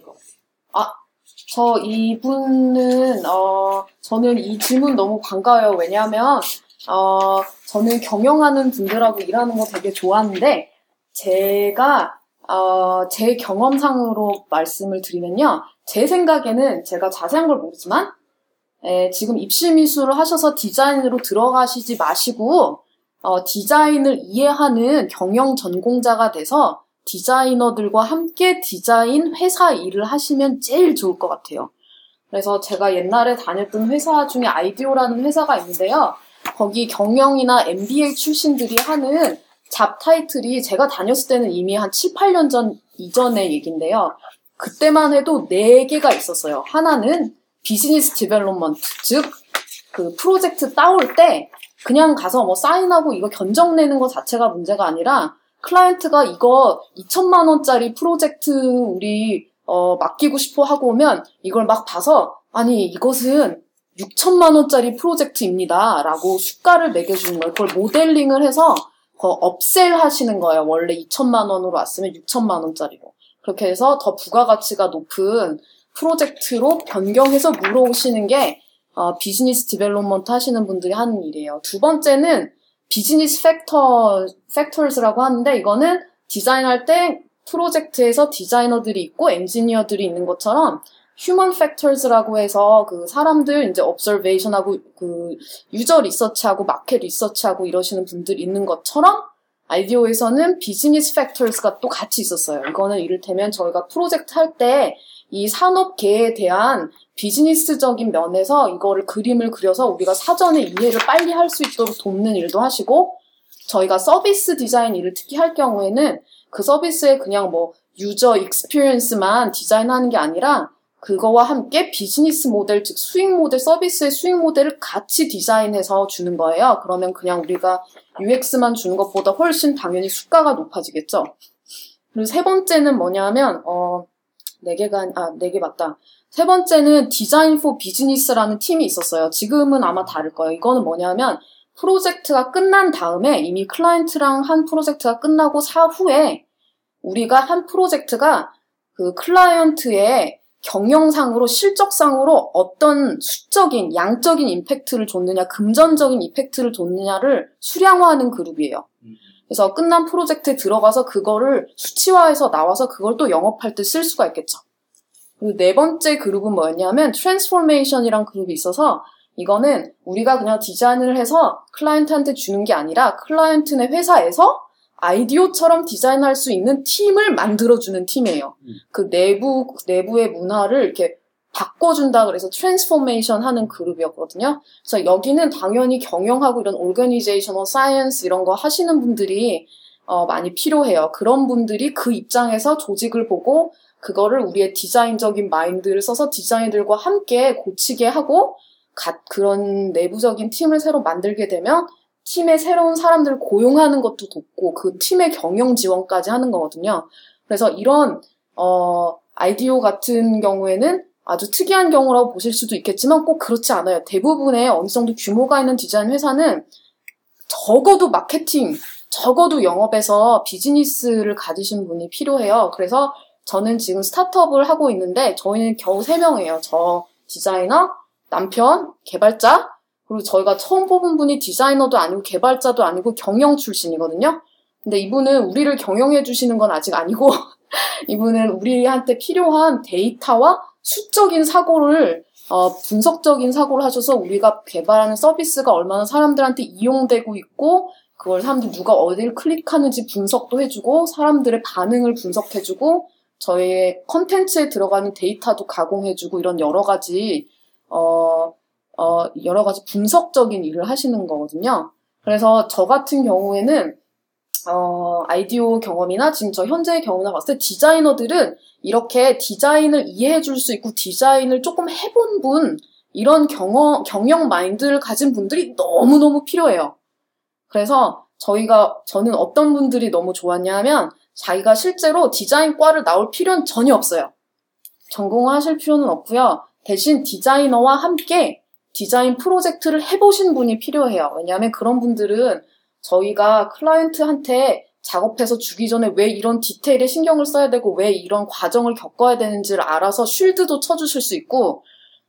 저 이분은 어 저는 이 질문 너무 반가워요. 왜냐하면 어 저는 경영하는 분들하고 일하는 거 되게 좋아하는데 제가 어 제 경험상으로 말씀을 드리면요. 제 생각에는 제가 자세한 걸 모르지만 에, 지금 입시 미술을 하셔서 디자인으로 들어가시지 마시고 어, 디자인을 이해하는 경영 전공자가 돼서 디자이너들과 함께 디자인 회사 일을 하시면 제일 좋을 것 같아요. 그래서 제가 옛날에 다녔던 회사 중에 아이디오라는 회사가 있는데요. 거기 경영이나 MBA 출신들이 하는 job title이 제가 다녔을 때는 이미 한 7, 8년 전 이전의 얘기인데요. 그때만 해도 4개가 있었어요. 하나는 business development, 즉, 그 프로젝트 따올 때 그냥 가서 뭐 사인하고 이거 견적 내는 것 자체가 문제가 아니라 클라이언트가 이거 2천만 원짜리 프로젝트 우리 어, 맡기고 싶어 하고 오면 이걸 막 봐서 아니 이것은 6천만 원짜리 프로젝트입니다. 라고 수가를 매겨주는 거예요. 그걸 모델링을 해서 그 upsell 하시는 거예요. 원래 2천만 원으로 왔으면 6천만 원짜리로. 그렇게 해서 더 부가가치가 높은 프로젝트로 변경해서 물어오시는 게 어, business development 하시는 분들이 하는 일이에요. 두 번째는 business factor, factors라고 하는데 이거는 디자인할 때 프로젝트에서 디자이너들이 있고 엔지니어들이 있는 것처럼 human factors라고 해서 그 사람들 이제 observation하고 그 user research하고 market research하고 이러시는 분들 있는 것처럼 IDEO에서는 business factors가 또 같이 있었어요. 이거는 이를테면 저희가 프로젝트 할때 이 산업계에 대한 비즈니스적인 면에서 이거를 그림을 그려서 우리가 사전에 이해를 빨리 할 수 있도록 돕는 일도 하시고 저희가 서비스 디자인 일을 특히 할 경우에는 그 서비스에 그냥 뭐 user experience만 디자인하는 게 아니라 그거와 함께 비즈니스 모델, 즉 수익 모델, 서비스의 수익 모델을 같이 디자인해서 주는 거예요. 그러면 그냥 우리가 UX만 주는 것보다 훨씬 당연히 수가가 높아지겠죠. 그리고 세 번째는 뭐냐면, 어, 네 개가, 아, 네 개 맞다. 세 번째는 design for business라는 팀이 있었어요. 지금은 아마 다를 거예요. 이거는 뭐냐면, 프로젝트가 끝난 다음에 이미 클라이언트랑 한 프로젝트가 끝나고 사후에 우리가 한 프로젝트가 그 클라이언트의 경영상으로 실적상으로 어떤 수적인 양적인 임팩트를 줬느냐 금전적인 임팩트를 줬느냐를 수량화하는 그룹이에요. 그래서 끝난 프로젝트에 들어가서 그거를 수치화해서 나와서 그걸 또 영업할 때 쓸 수가 있겠죠. 그리고 네 번째 그룹은 뭐였냐면 transformation이란 그룹이 있어서 이거는 우리가 그냥 디자인을 해서 클라이언트한테 주는 게 아니라 클라이언트네 회사에서 IDEO처럼 디자인할 수 있는 팀을 만들어주는 팀이에요. 그 내부, 내부의 문화를 이렇게 바꿔준다 그래서 transformation 하는 그룹이었거든요. 그래서 여기는 당연히 경영하고 이런 organizational science 이런 거 하시는 분들이 어, 많이 필요해요. 그런 분들이 그 입장에서 조직을 보고 그거를 우리의 디자인적인 마인드를 써서 디자이너들과 함께 고치게 하고 가- 그런 내부적인 팀을 새로 만들게 되면 팀의 새로운 사람들을 고용하는 것도 돕고 그 팀의 경영 지원까지 하는 거거든요. 그래서 이런 어, 아이디오 같은 경우에는 아주 특이한 경우라고 보실 수도 있겠지만 꼭 그렇지 않아요. 대부분의 어느 정도 규모가 있는 디자인 회사는 적어도 마케팅, 적어도 영업에서 비즈니스를 가지신 분이 필요해요. 그래서 저는 지금 스타트업을 하고 있는데 저희는 겨우 3명이에요. 저 디자이너, 남편, 개발자, 그리고 저희가 처음 뽑은 분이 디자이너도 아니고 개발자도 아니고 경영 출신이거든요. 근데 이분은 우리를 경영해 주시는 건 아직 아니고 이분은 우리한테 필요한 데이터와 수적인 사고를 어, 분석적인 사고를 하셔서 우리가 개발하는 서비스가 얼마나 사람들한테 이용되고 있고 그걸 사람들 누가 어디를 클릭하는지 분석도 해주고 사람들의 반응을 분석해주고 저희의 컨텐츠에 들어가는 데이터도 가공해주고 이런 여러 가지 어, 어, 여러 가지 분석적인 일을 하시는 거거든요. 그래서 저 같은 경우에는 어, 아이디오 경험이나 지금 저 현재의 경험을 봤을 때 디자이너들은 이렇게 디자인을 이해해 줄 수 있고 디자인을 조금 해본 분, 이런 경험, 경영 마인드를 가진 분들이 너무너무 필요해요. 그래서 저희가, 저는 어떤 분들이 너무 좋았냐 하면 자기가 실제로 디자인과를 나올 필요는 전혀 없어요. 전공하실 필요는 없고요. 대신 디자이너와 함께 디자인 프로젝트를 해보신 분이 필요해요. 왜냐하면 그런 분들은 저희가 클라이언트한테 작업해서 주기 전에 왜 이런 디테일에 신경을 써야 되고 왜 이런 과정을 겪어야 되는지를 알아서 쉴드도 쳐주실 수 있고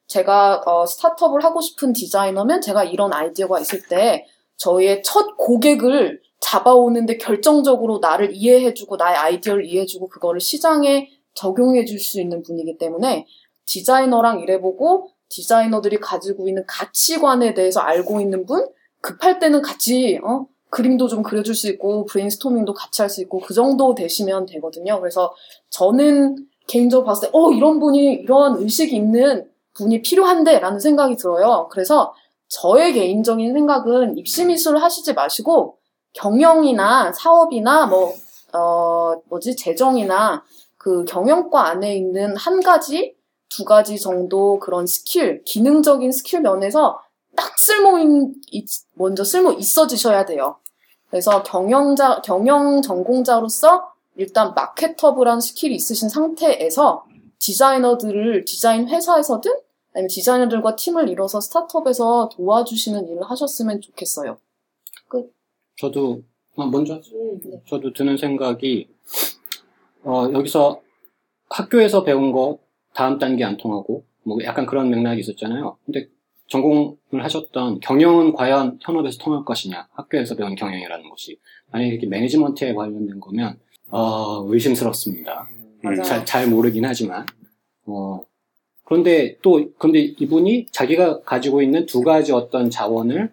제가 어, 스타트업을 하고 싶은 디자이너면 제가 이런 아이디어가 있을 때 저희의 첫 고객을 잡아오는데 결정적으로 나를 이해해주고 나의 아이디어를 이해해주고 그거를 시장에 적용해줄 수 있는 분이기 때문에 디자이너랑 일해보고 디자이너들이 가지고 있는 가치관에 대해서 알고 있는 분 급할 때는 같이 어? 그림도 좀 그려줄 수 있고 브레인스토밍도 같이 할 수 있고 그 정도 되시면 되거든요. 그래서 저는 개인적으로 봤을 때 어 이런 분이 이런 의식이 있는 분이 필요한데 라는 생각이 들어요. 그래서 저의 개인적인 생각은 입시 미술을 하시지 마시고 경영이나 사업이나 뭐 어, 뭐지 재정이나 그 경영과 안에 있는 한 가지 두 가지 정도 그런 스킬 기능적인 스킬 면에서 딱 쓸모 있, 먼저 쓸모 있어지셔야 돼요. 그래서 경영자 경영 전공자로서 일단 marketable한 스킬이 있으신 상태에서 디자이너들을 디자인 회사에서든 아니면 디자이너들과 팀을 이뤄서 스타트업에서 도와주시는 일을 하셨으면 좋겠어요. 저도 어, 먼저 음, 네. 저도 드는 생각이 어, 여기서 학교에서 배운 거 다음 단계 안 통하고 뭐 약간 그런 맥락이 있었잖아요. 근데 전공을 하셨던 경영은 과연 현업에서 통할 것이냐? 학교에서 배운 경영이라는 것이 만약에 이렇게 매니지먼트에 관련된 거면 어, 의심스럽습니다. 맞아요. 잘, 잘 모르긴 하지만 어, 그런데 또 그런데 이분이 자기가 가지고 있는 두 가지 어떤 자원을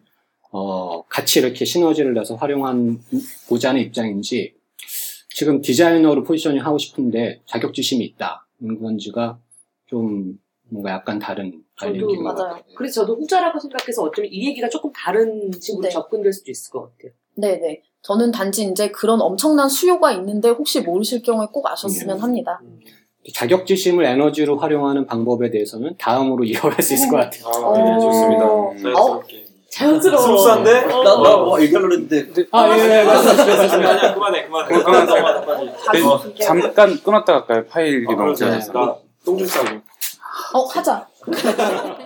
어, 같이 이렇게 시너지를 내서 활용한 보자는 입장인지 지금 디자이너로 포지셔닝 하고 싶은데 자격지심이 있다 이런 건지가 좀 뭔가 약간 다른 것 맞아요. 같아요. 그래서 저도 후자라고 생각해서 어쩌면 이 얘기가 조금 다른 식으로 네. 접근될 수도 있을 것 같아요. 네네. 저는 단지 이제 그런 엄청난 수요가 있는데 혹시 모르실 경우에 꼭 아셨으면 네. 합니다. 자격지심을 에너지로 활용하는 방법에 대해서는 다음으로 이어갈 수 있을 것 같아요. 아, 네, 좋습니다. 어. 자연스럽게. 자연스러워. 스무스한데? 어. 나, 나, 와, 얘기하려고 했는데. 아, 예, 예. 아니야, 그만해, 그만해. 어. 잠깐 끊었다 갈까요? 파일이 아, 너무. 짧아서. 나똥좀 싸고. 어, 하자.